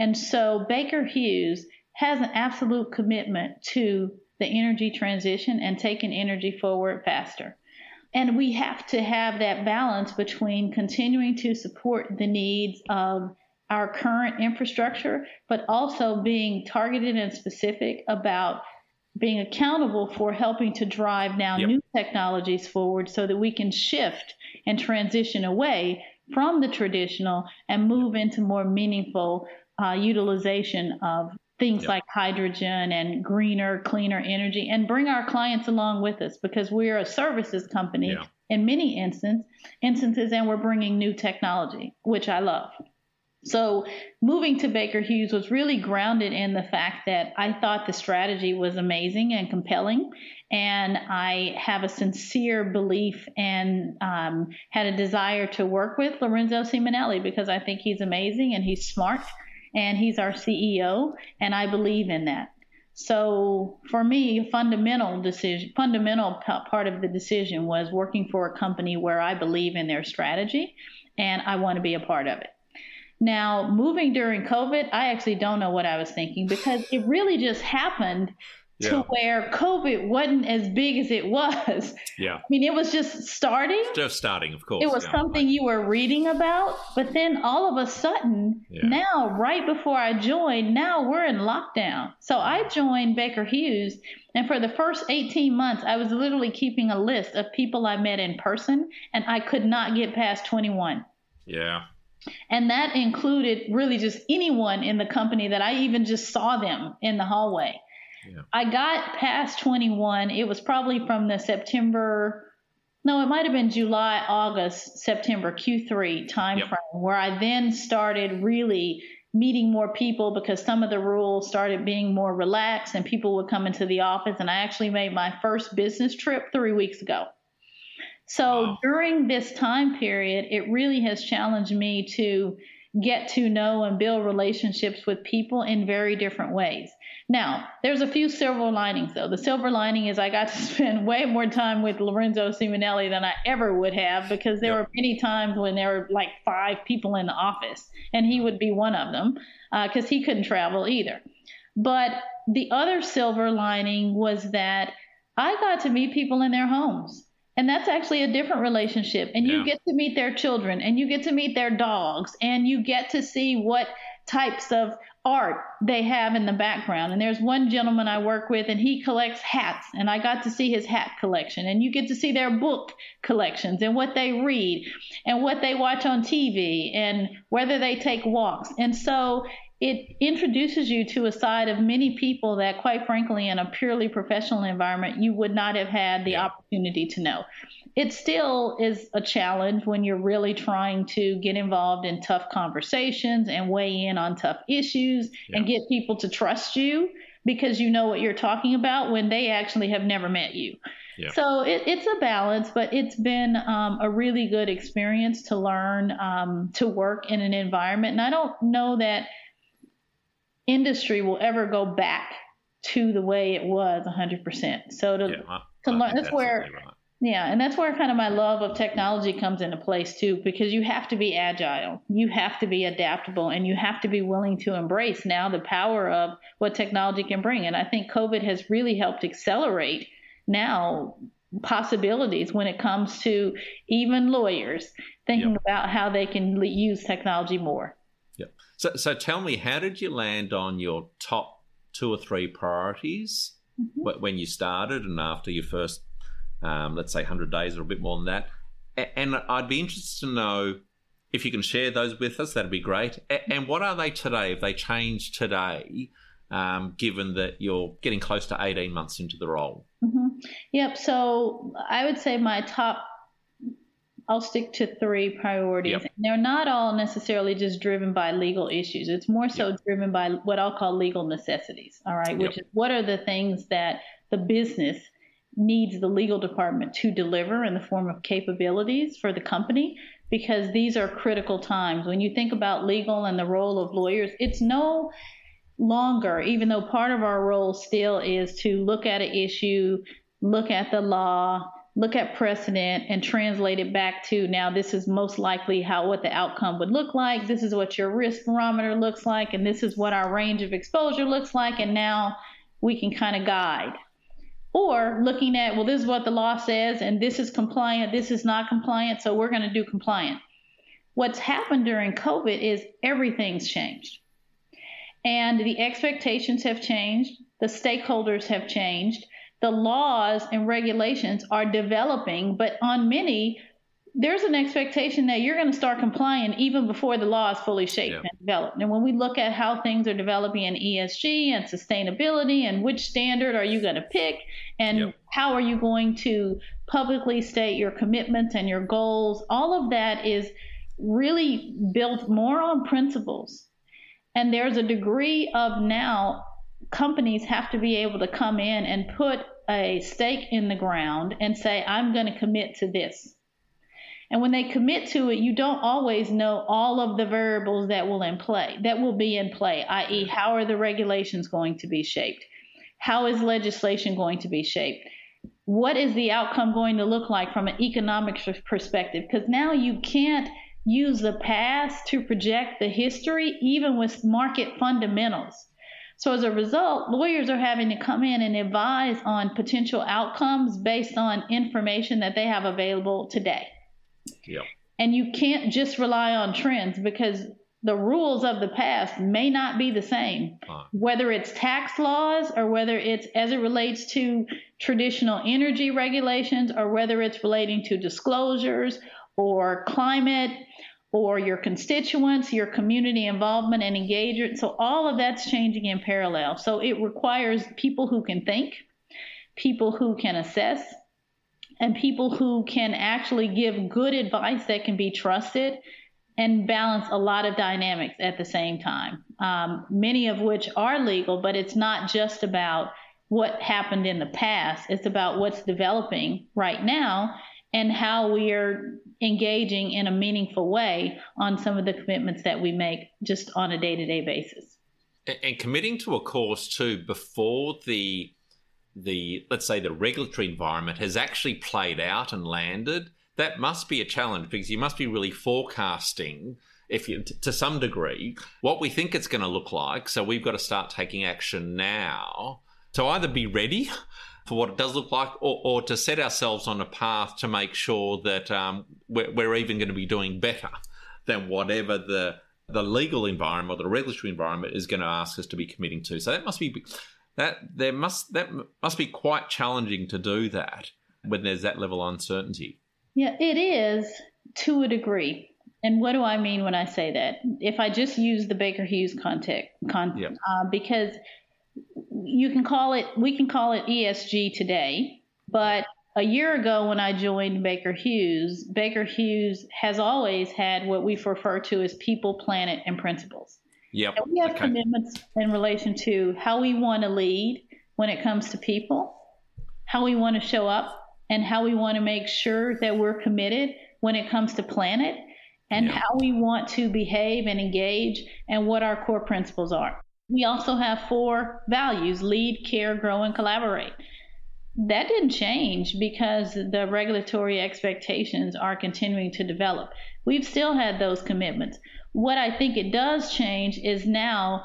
And so Baker Hughes has an absolute commitment to the energy transition and taking energy forward faster. And we have to have that balance between continuing to support the needs of our current infrastructure, but also being targeted and specific about being accountable for helping to drive now yep. new technologies forward so that we can shift and transition away from the traditional and move into more meaningful uh, utilization of things yep. like hydrogen and greener, cleaner energy and bring our clients along with us because we're a services company yeah. in many instance, instances and we're bringing new technology, which I love. So moving to Baker Hughes was really grounded in the fact that I thought the strategy was amazing and compelling. And I have a sincere belief and um, had a desire to work with Lorenzo Simonelli because I think he's amazing and he's smart and he's our CEO. And I believe in that. So for me, fundamental decision, fundamental part of the decision was working for a company where I believe in their strategy and I want to be a part of it. Now, moving during COVID, I actually don't know what I was thinking because it really just happened yeah. to where COVID wasn't as big as it was. Yeah. I mean, it was just starting. Just starting, of course. It was yeah. something you were reading about, but then all of a sudden, yeah. now, right before I joined, now we're in lockdown. So I mm-hmm. joined Baker Hughes, and for the first 18 months, I was literally keeping a list of people I met in person, and I could not get past 21. Yeah. And that included really just anyone in the company that I even just saw them in the hallway. Yeah. I got past 21. It was probably from the September, no, it might have been July, August, September, Q3 timeframe, yep. where I then started really meeting more people because some of the rules started being more relaxed and people would come into the office. And I actually made my first business trip three weeks ago. So wow. during this time period, it really has challenged me to get to know and build relationships with people in very different ways. Now, there's a few silver linings though. The silver lining is I got to spend way more time with Lorenzo Simonelli than I ever would have because there yep. were many times when there were like five people in the office and he would be one of them because uh, he couldn't travel either. But the other silver lining was that I got to meet people in their homes. And that's actually a different relationship. And you get to meet their children and you get to meet their dogs and you get to see what types of art they have in the background. And there's one gentleman I work with and he collects hats and I got to see his hat collection and you get to see their book collections and what they read and what they watch on TV and whether they take walks. And so it introduces you to a side of many people that, quite frankly, in a purely professional environment, you would not have had the opportunity to know. It still is a challenge when you're really trying to get involved in tough conversations and weigh in on tough issues yeah. and get people to trust you because you know what you're talking about when they actually have never met you. Yeah. So it, it's a balance, but it's been um, a really good experience to learn um, to work in an environment. And I don't know that industry will ever go back to the way it was 100%. So to, yeah, to learn, that's where, right. yeah, and that's where kind of my love of technology comes into place too, because you have to be agile, you have to be adaptable, and you have to be willing to embrace now the power of what technology can bring. And I think COVID has really helped accelerate now possibilities when it comes to even lawyers thinking yep. about how they can use technology more. So, so tell me, how did you land on your top two or three priorities mm-hmm. when you started and after your first, um, let's say, 100 days or a bit more than that? And I'd be interested to know if you can share those with us, that'd be great. And what are they today? If they changed today, um, given that you're getting close to 18 months into the role? Mm-hmm. Yep. So I would say my top I'll stick to three priorities. Yep. They're not all necessarily just driven by legal issues. It's more so yep. driven by what I'll call legal necessities. All right, which is what are the things that the business needs the legal department to deliver in the form of capabilities for the company because these are critical times. When you think about legal and the role of lawyers, it's no longer, even though part of our role still is to look at an issue, look at the law, look at precedent and translate it back to now this is most likely how what the outcome would look like. This is what your risk barometer looks like and this is what our range of exposure looks like and now we can kind of guide. Or looking at well this is what the law says and this is compliant this is not compliant so we're going to do compliant. What's happened during covid is everything's changed. And the expectations have changed the stakeholders have changed the laws and regulations are developing, but on many, there's an expectation that you're going to start complying even before the law is fully shaped yeah. and developed. And when we look at how things are developing in ESG and sustainability and which standard are you going to pick and yep. how are you going to publicly state your commitments and your goals, all of that is really built more on principles. And there's a degree of now companies have to be able to come in and put a stake in the ground and say, I'm going to commit to this. And when they commit to it, you don't always know all of the variables that will in play, that will be in play, i.e., how are the regulations going to be shaped? How is legislation going to be shaped? What is the outcome going to look like from an economic perspective? Because now you can't use the past to project the history, even with market fundamentals. So as a result, lawyers are having to come in and advise on potential outcomes based on information that they have available today. Yeah. And you can't just rely on trends because the rules of the past may not be the same, uh. whether it's tax laws or whether it's as it relates to traditional energy regulations or whether it's relating to disclosures or climate or your constituents, your community involvement and engagement. So all of that's changing in parallel. So it requires people who can think, people who can assess, and people who can actually give good advice that can be trusted and balance a lot of dynamics at the same time. Um, many of which are legal, but it's not just about what happened in the past. It's about what's developing right now and how we are engaging in a meaningful way on some of the commitments that we make just on a day to day basis. And committing to a course too before the the let's say the regulatory environment has actually played out and landed, that must be a challenge because you must be really forecasting if you to some degree what we think it's going to look like. So we've got to start taking action now to either be ready for what it does look like, or, or to set ourselves on a path to make sure that um, we're, we're even going to be doing better than whatever the the legal environment or the regulatory environment is going to ask us to be committing to. So that must be that there must that must be quite challenging to do that when there's that level of uncertainty. Yeah, it is to a degree. And what do I mean when I say that? If I just use the Baker Hughes context, con- yep. uh, because you can call it, we can call it ESG today, but a year ago when I joined Baker Hughes, Baker Hughes has always had what we refer to as people, planet, and principles. Yep. And we have okay. commitments in relation to how we want to lead when it comes to people, how we want to show up, and how we want to make sure that we're committed when it comes to planet, and yep. how we want to behave and engage, and what our core principles are. We also have four values lead, care, grow, and collaborate. That didn't change because the regulatory expectations are continuing to develop. We've still had those commitments. What I think it does change is now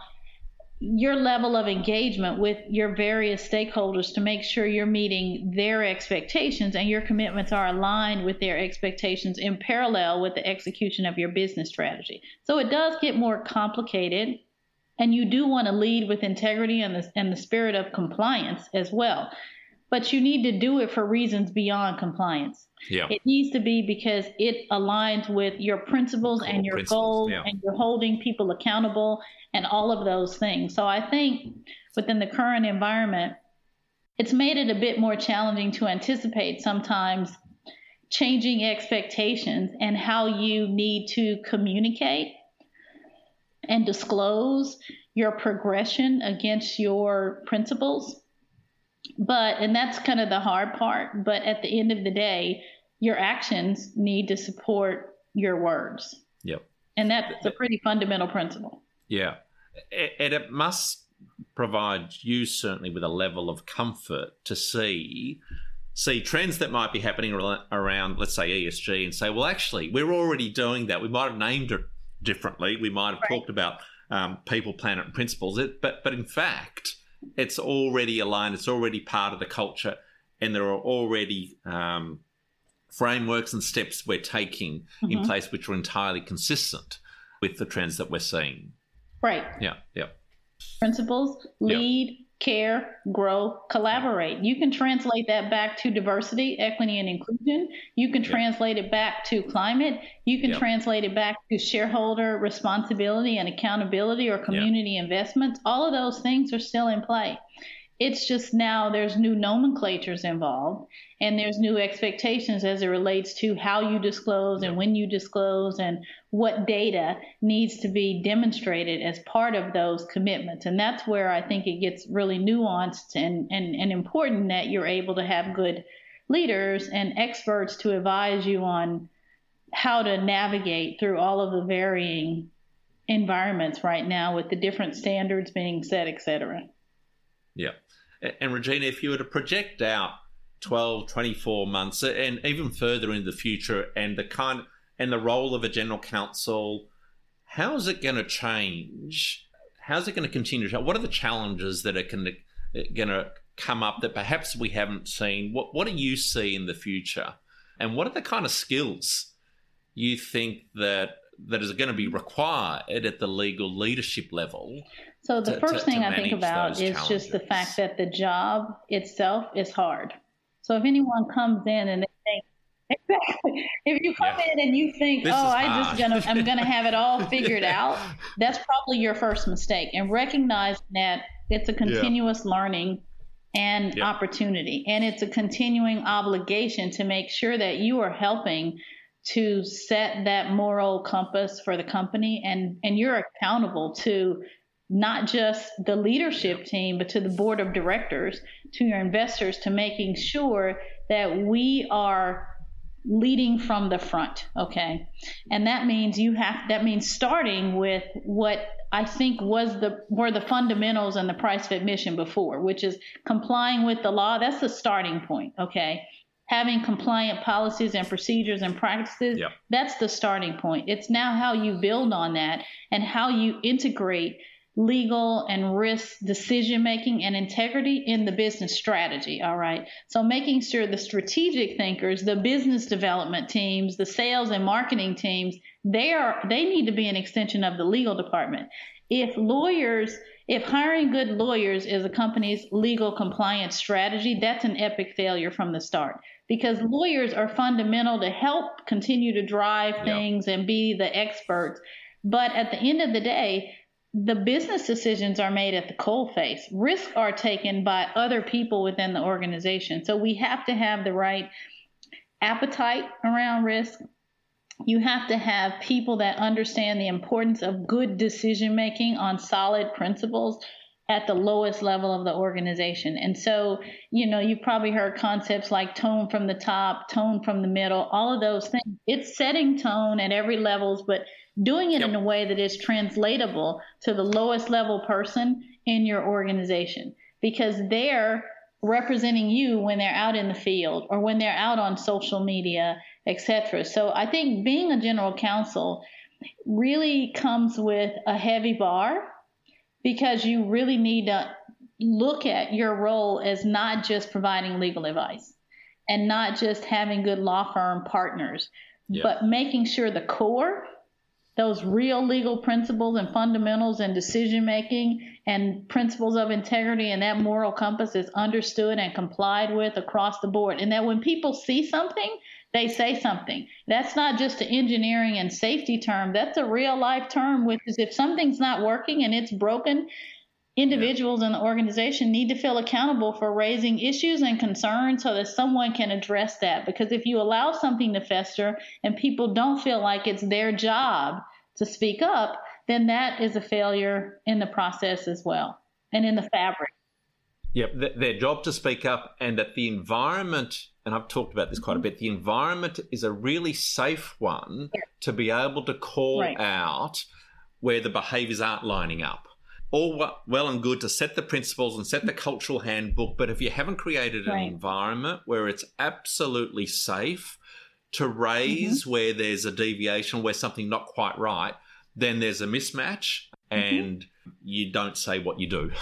your level of engagement with your various stakeholders to make sure you're meeting their expectations and your commitments are aligned with their expectations in parallel with the execution of your business strategy. So it does get more complicated and you do want to lead with integrity and the, and the spirit of compliance as well. But you need to do it for reasons beyond compliance. Yeah. It needs to be because it aligns with your principles and your principles, goals yeah. and you're holding people accountable and all of those things. So I think within the current environment, it's made it a bit more challenging to anticipate sometimes changing expectations and how you need to communicate and disclose your progression against your principles. But, and that's kind of the hard part, but at the end of the day, your actions need to support your words. Yep. And that's a pretty fundamental principle. Yeah. And it must provide you certainly with a level of comfort to see see trends that might be happening around let's say ESG and say well actually we're already doing that we might have named it differently we might have right. talked about um, people planet and principles it, but but in fact it's already aligned it's already part of the culture and there are already um, frameworks and steps we're taking mm-hmm. in place which are entirely consistent with the trends that we're seeing. Right. Yeah. Yeah. Principles lead, yeah. Care, grow, collaborate. You can translate that back to diversity, equity, and inclusion. You can translate it back to climate. You can translate it back to shareholder responsibility and accountability or community investments. All of those things are still in play. It's just now there's new nomenclatures involved and there's new expectations as it relates to how you disclose and when you disclose and what data needs to be demonstrated as part of those commitments. And that's where I think it gets really nuanced and, and, and important that you're able to have good leaders and experts to advise you on how to navigate through all of the varying environments right now with the different standards being set, et cetera. Yeah. And Regina, if you were to project out 12, 24 months and even further in the future and the kind and the role of a general counsel, how is it going to change? How's it going to continue? What are the challenges that are going to come up that perhaps we haven't seen? What, what do you see in the future? And what are the kind of skills you think that that is going to be required at the legal leadership level so the to, first to, thing to I think about is just the fact that the job itself is hard. So if anyone comes in and they think exactly, if you come yeah. in and you think, this oh, I just gonna I'm gonna have it all figured out, that's probably your first mistake. And recognize that it's a continuous yeah. learning and yep. opportunity, and it's a continuing obligation to make sure that you are helping to set that moral compass for the company and and you're accountable to not just the leadership team, but to the board of directors, to your investors, to making sure that we are leading from the front. Okay. And that means you have, that means starting with what I think was the, were the fundamentals and the PriceFit mission before, which is complying with the law. That's the starting point. Okay. Having compliant policies and procedures and practices, yep. that's the starting point. It's now how you build on that and how you integrate legal and risk decision making and integrity in the business strategy. All right. So making sure the strategic thinkers, the business development teams, the sales and marketing teams, they are they need to be an extension of the legal department. If lawyers if hiring good lawyers is a company's legal compliance strategy, that's an epic failure from the start because lawyers are fundamental to help continue to drive things and be the experts. But at the end of the day, the business decisions are made at the coal face. Risks are taken by other people within the organization. So we have to have the right appetite around risk. You have to have people that understand the importance of good decision making on solid principles at the lowest level of the organization. And so, you know, you've probably heard concepts like tone from the top, tone from the middle, all of those things. It's setting tone at every levels, but doing it yep. in a way that is translatable to the lowest level person in your organization because they're representing you when they're out in the field or when they're out on social media, etc. So I think being a general counsel really comes with a heavy bar because you really need to look at your role as not just providing legal advice and not just having good law firm partners, but making sure the core those real legal principles and fundamentals and decision making and principles of integrity and that moral compass is understood and complied with across the board. And that when people see something, they say something. That's not just an engineering and safety term, that's a real life term, which is if something's not working and it's broken, individuals in the organization need to feel accountable for raising issues and concerns so that someone can address that. Because if you allow something to fester and people don't feel like it's their job to speak up, then that is a failure in the process as well and in the fabric. Yep, their job to speak up and that the environment and I've talked about this quite a bit, the environment is a really safe one yeah. to be able to call right. out where the behaviours aren't lining up. All well and good to set the principles and set the cultural handbook, but if you haven't created an right. environment where it's absolutely safe to raise mm-hmm. where there's a deviation, where something not quite right, then there's a mismatch mm-hmm. and mm-hmm. you don't say what you do.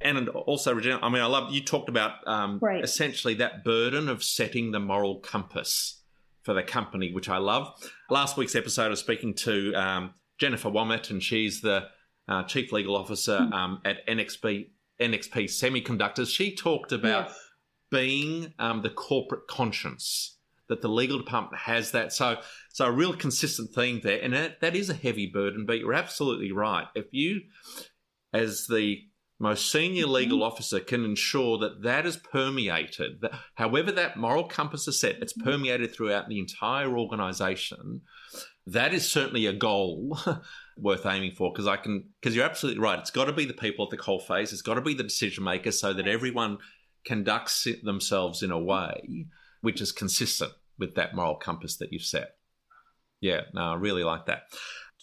and also, Regina, I mean, I love you talked about um, right. essentially that burden of setting the moral compass for the company, which I love. Last week's episode, I was speaking to um, Jennifer Wuamett, and she's the uh, chief legal officer mm. um, at NXP NXP Semiconductors. She talked about yes. being um, the corporate conscience that the legal department has that. So, so a real consistent theme there, and that, that is a heavy burden. But you're absolutely right. If you, as the most senior mm-hmm. legal officer can ensure that that is permeated, that however that moral compass is set, it's mm-hmm. permeated throughout the entire organization. That is certainly a goal worth aiming for because I can, because you're absolutely right. It's got to be the people at the coal face, it's got to be the decision makers so that everyone conducts themselves in a way which is consistent with that moral compass that you've set. Yeah, no, I really like that.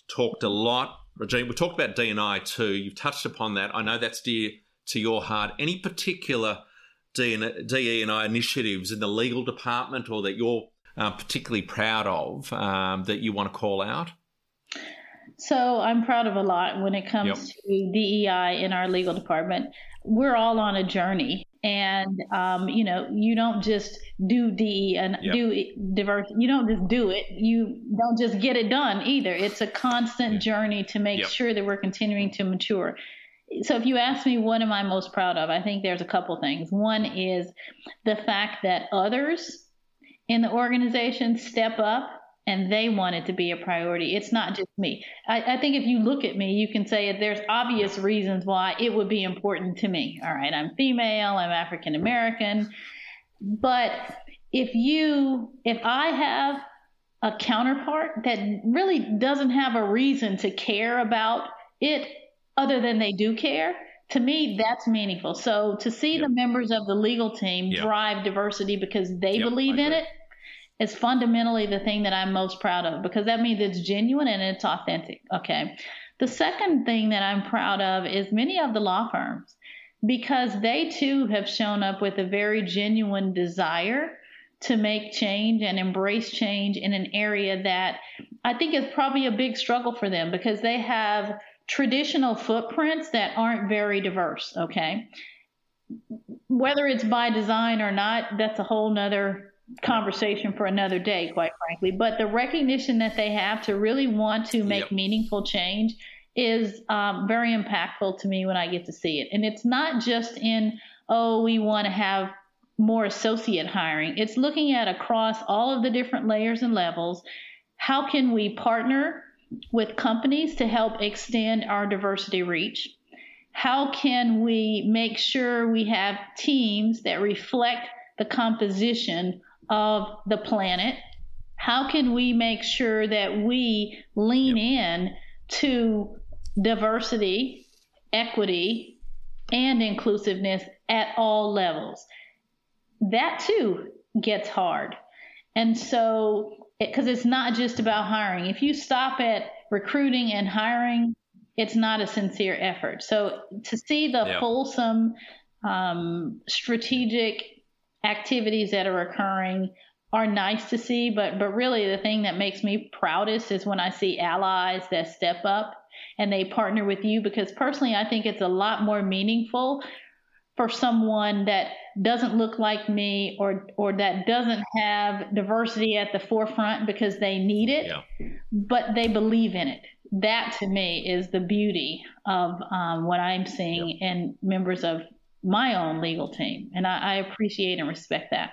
Talked a lot Regina, we talked about D&I too. You've touched upon that. I know that's dear to your heart. Any particular DE&I initiatives in the legal department or that you're uh, particularly proud of um, that you want to call out? So I'm proud of a lot when it comes yep. to DEI in our legal department. We're all on a journey and um, you know you don't just do de and yep. do diverse you don't just do it you don't just get it done either it's a constant yeah. journey to make yep. sure that we're continuing to mature so if you ask me what am i most proud of i think there's a couple things one is the fact that others in the organization step up and they want it to be a priority. It's not just me. I, I, think if you look at me, you can say there's obvious reasons why it would be important to me. All right, I'm female, I'm African American. But if you, if I have a counterpart that really doesn't have a reason to care about it other than they do care, to me, that's meaningful. So to see yep. the members of the legal team yep. drive diversity because they yep, believe in it is fundamentally the thing that I'm most proud of because that means it's genuine and it's authentic. Okay. The second thing that I'm proud of is many of the law firms because they too have shown up with a very genuine desire to make change and embrace change in an area that I think is probably a big struggle for them because they have traditional footprints that aren't very diverse. Okay. Whether it's by design or not, that's a whole nother conversation for another day, quite frankly. But the recognition that they have to really want to make yep. meaningful change is um, very impactful to me when I get to see it. And it's not just in, oh, we want to have more associate hiring. It's looking at across all of the different layers and levels. How can we partner with companies to help extend our diversity reach? How can we make sure we have teams that reflect the composition of the planet? How can we make sure that we lean in to diversity, equity, and inclusiveness at all levels? That too gets hard. And so, because it, it's not just about hiring. If you stop at recruiting and hiring, it's not a sincere effort. So, to see the yep. fulsome, um, strategic activities that are occurring are nice to see, but but really the thing that makes me proudest is when I see allies that step up and they partner with you because personally I think it's a lot more meaningful for someone that doesn't look like me or or that doesn't have diversity at the forefront because they need it, yeah. but they believe in it. That to me is the beauty of um, what I'm seeing yeah. in members of my own legal team. And I, I appreciate and respect that.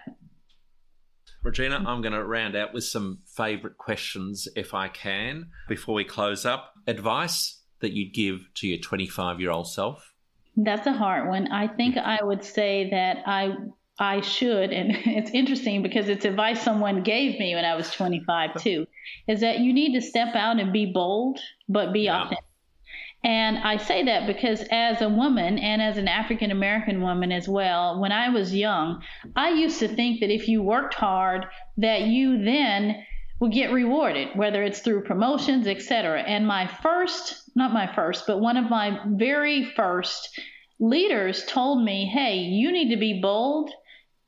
Regina, I'm going to round out with some favourite questions if I can before we close up. Advice that you'd give to your 25 year old self? That's a hard one. I think I would say that I I should, and it's interesting because it's advice someone gave me when I was 25 too, is that you need to step out and be bold, but be yeah. authentic. And I say that because as a woman and as an African American woman as well, when I was young, I used to think that if you worked hard, that you then would get rewarded, whether it's through promotions, etc. And my first, not my first, but one of my very first leaders told me, hey, you need to be bold.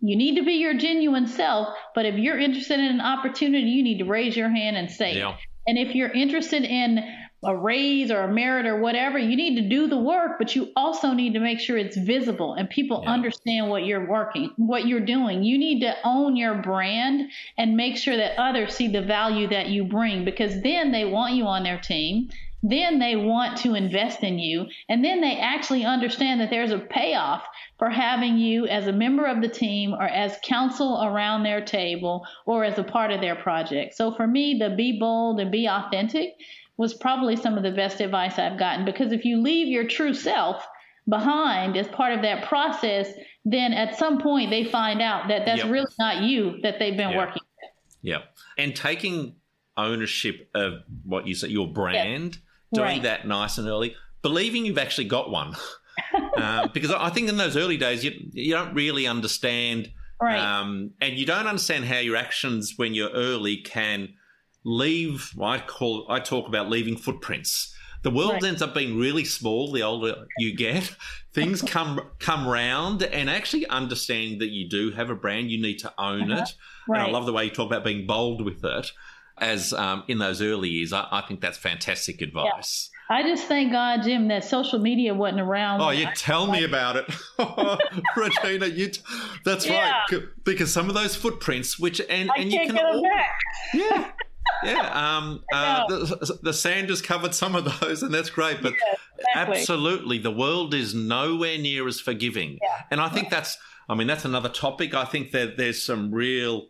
You need to be your genuine self. But if you're interested in an opportunity, you need to raise your hand and say yeah. it. And if you're interested in a raise or a merit or whatever, you need to do the work, but you also need to make sure it's visible and people yeah. understand what you're working, what you're doing. You need to own your brand and make sure that others see the value that you bring because then they want you on their team then they want to invest in you. And then they actually understand that there's a payoff for having you as a member of the team or as counsel around their table or as a part of their project. So for me, the be bold and be authentic was probably some of the best advice I've gotten because if you leave your true self behind as part of that process, then at some point they find out that that's yep. really not you that they've been yep. working with. Yep. And taking ownership of what you say, your brand doing right. that nice and early, believing you've actually got one. uh, because I think in those early days, you, you don't really understand. Right. Um, and you don't understand how your actions when you're early can leave. I call I talk about leaving footprints. The world right. ends up being really small the older you get. Things come come round, and actually understanding that you do have a brand, you need to own uh-huh. it. Right. And I love the way you talk about being bold with it as um, in those early years. I, I think that's fantastic advice. Yeah. I just thank God, Jim, that social media wasn't around. Oh, you tell me about it, Regina. You, t- that's yeah. right. Because some of those footprints, which and I and you can get all, yeah, yeah. Um, uh, the, the, sand has covered some of those, and that's great. But yeah, exactly. absolutely, the world is nowhere near as forgiving, yeah. and I think that's. I mean, that's another topic. I think that there's some real.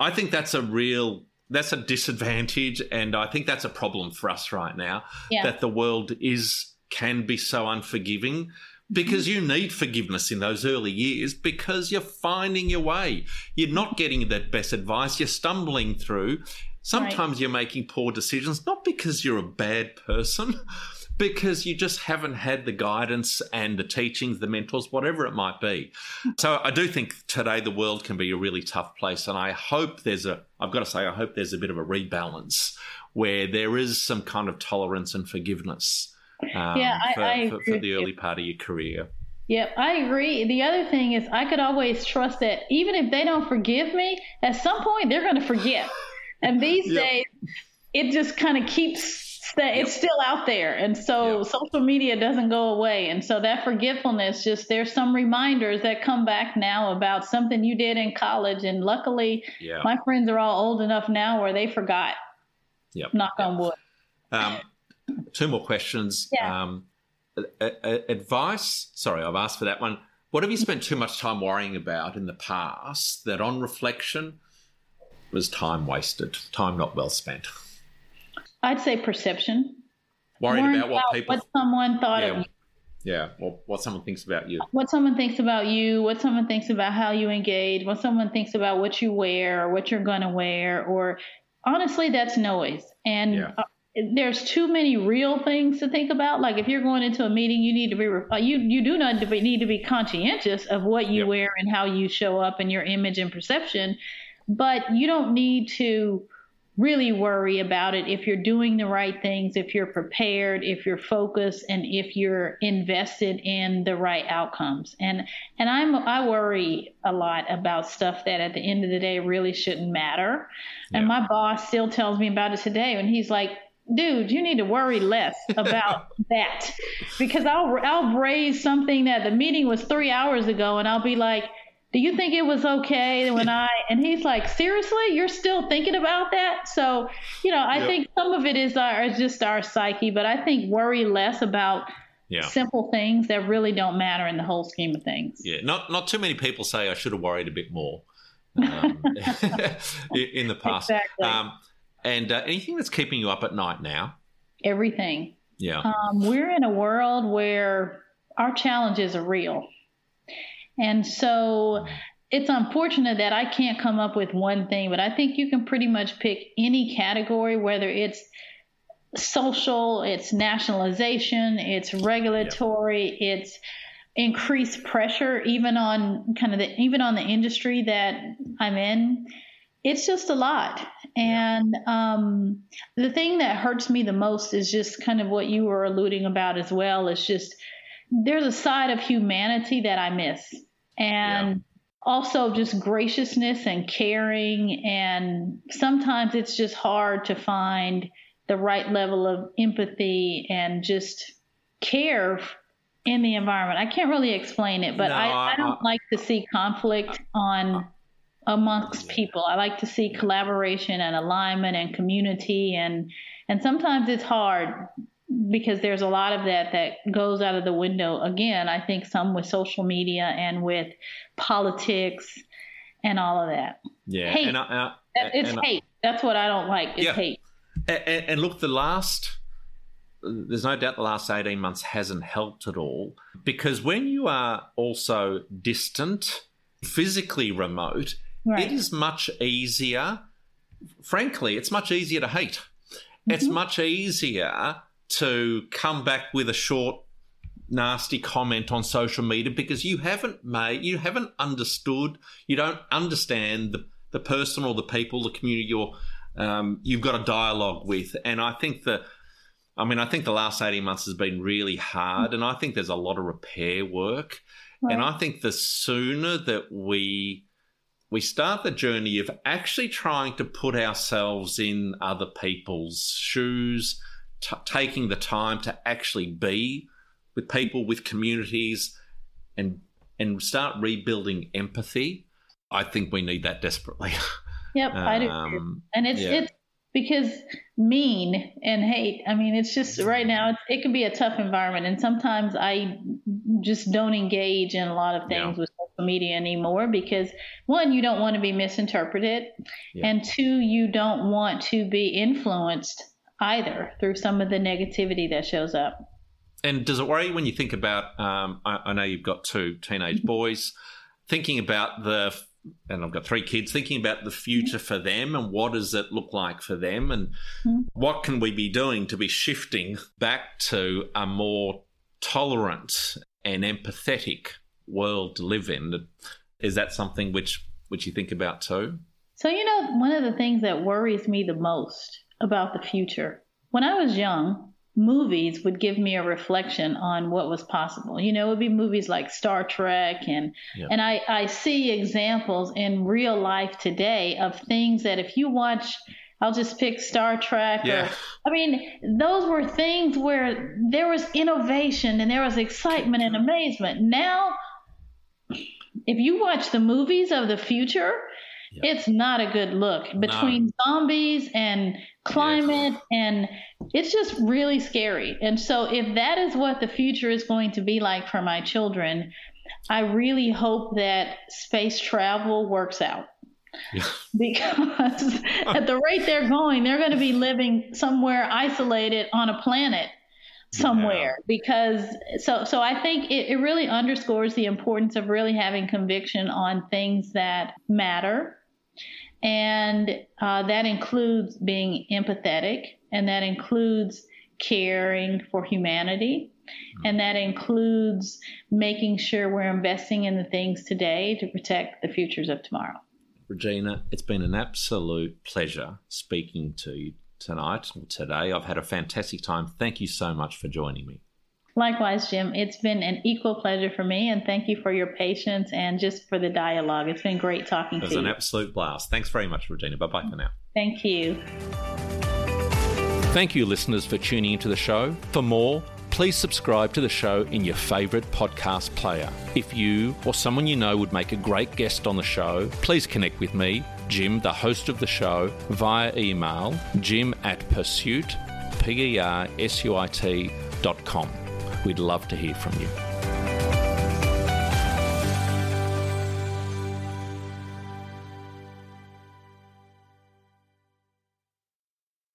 I think that's a real that's a disadvantage, and I think that's a problem for us right now. Yeah. That the world is can be so unforgiving because you need forgiveness in those early years because you're finding your way. You're not getting that best advice. You're stumbling through. Sometimes right. you're making poor decisions, not because you're a bad person, because you just haven't had the guidance and the teachings, the mentors, whatever it might be. So I do think today the world can be a really tough place. And I hope there's a, I've got to say, I hope there's a bit of a rebalance where there is some kind of tolerance and forgiveness um, yeah, I, for, I for, for the early part of your career. Yep, I agree. The other thing is, I could always trust that even if they don't forgive me, at some point they're going to forget. And these yep. days, it just kind of keeps that it's still out there and so yep. social media doesn't go away and so that forgetfulness just there's some reminders that come back now about something you did in college and luckily yeah. my friends are all old enough now where they forgot yep. knock yep. on wood um, two more questions yeah. um, advice sorry i've asked for that one what have you spent too much time worrying about in the past that on reflection was time wasted time not well spent I'd say perception. Worried about what about people, what someone thought yeah, of you. Yeah, well, what someone thinks about you. What someone thinks about you, what someone thinks about how you engage, what someone thinks about what you wear or what you're going to wear, or honestly, that's noise. And yeah. uh, there's too many real things to think about. Like if you're going into a meeting, you need to be uh, you you do not need to be conscientious of what you yep. wear and how you show up and your image and perception, but you don't need to really worry about it if you're doing the right things, if you're prepared, if you're focused, and if you're invested in the right outcomes. And and I'm I worry a lot about stuff that at the end of the day really shouldn't matter. Yeah. And my boss still tells me about it today, and he's like. Dude, you need to worry less about that because I'll I'll raise something that the meeting was three hours ago, and I'll be like, do you think it was okay when I and he's like, seriously, you're still thinking about that? So, you know, I yep. think some of it is our is just our psyche, but I think worry less about yeah. simple things that really don't matter in the whole scheme of things. Yeah, not not too many people say I should have worried a bit more um, in the past. Exactly. Um, and uh, anything that's keeping you up at night now? Everything. Yeah. Um, we're in a world where our challenges are real and so it's unfortunate that I can't come up with one thing, but I think you can pretty much pick any category, whether it's social, it's nationalization, it's regulatory, yep. it's increased pressure even on kind of the even on the industry that I'm in. It's just a lot. And um, the thing that hurts me the most is just kind of what you were alluding about as well. It's just there's a side of humanity that I miss, and yeah. also just graciousness and caring. And sometimes it's just hard to find the right level of empathy and just care in the environment. I can't really explain it, but no, I, I, don't I, like to see conflict on amongst people. I like to see collaboration and alignment and community and and sometimes it's hard because there's a lot of that that goes out of the window again i think some with social media and with politics and all of that yeah hate. And I, I, it's and hate that's what i don't like it's yeah. hate and, and look the last there's no doubt the last 18 months hasn't helped at all because when you are also distant physically remote right. it is much easier frankly it's much easier to hate mm-hmm. it's much easier to come back with a short nasty comment on social media because you haven't made you haven't understood you don't understand the, the person or the people the community you're um, you've got a dialogue with and i think that i mean i think the last 18 months has been really hard and i think there's a lot of repair work right. and i think the sooner that we we start the journey of actually trying to put ourselves in other people's shoes t- taking the time to actually be with people, with communities, and and start rebuilding empathy. I think we need that desperately. Yep, um, I do. Um, and it's yeah. it's because mean and hate. I mean, it's just right now it's, it can be a tough environment, and sometimes I just don't engage in a lot of things yeah. with social media anymore because one, you don't want to be misinterpreted, yeah. and two, you don't want to be influenced either through some of the negativity that shows up. And does it worry you when you think about? Um, I, I, know you've got two teenage mm-hmm. boys. Thinking about the, and I've got three kids. Thinking about the future for them and what does it look like for them, and mm-hmm. what can we be doing to be shifting back to a more tolerant and empathetic world to live in? Is that something which which you think about too? So you know, one of the things that worries me the most about the future. When I was young, movies would give me a reflection on what was possible. You know, it would be movies like Star Trek and yep. and I, I see examples in real life today of things that if you watch I'll just pick Star Trek. Yeah. Or, I mean, those were things where there was innovation and there was excitement and amazement. Now, if you watch the movies of the future, it's not a good look between no. zombies and climate yes. and it's just really scary. And so if that is what the future is going to be like for my children, I really hope that space travel works out. Yeah. Because at the rate they're going, they're going to be living somewhere isolated on a planet somewhere yeah. because so so I think it, it really underscores the importance of really having conviction on things that matter and uh, that includes being empathetic, and that includes caring for humanity, and that includes making sure we're investing in the things today to protect the futures of tomorrow. Regina, it's been an absolute pleasure speaking to you tonight or today. I've had a fantastic time. Thank you so much for joining me. Likewise, Jim. It's been an equal pleasure for me, and thank you for your patience and just for the dialogue. It's been great talking to you. It was an absolute blast. Thanks very much, Regina. Bye bye for now. Thank you. Thank you, listeners, for tuning into the show. For more, please subscribe to the show in your favourite podcast player. If you or someone you know would make a great guest on the show, please connect with me, Jim, the host of the show, via email jim at persuit, P E R S U I T dot com. We'd love to hear from you.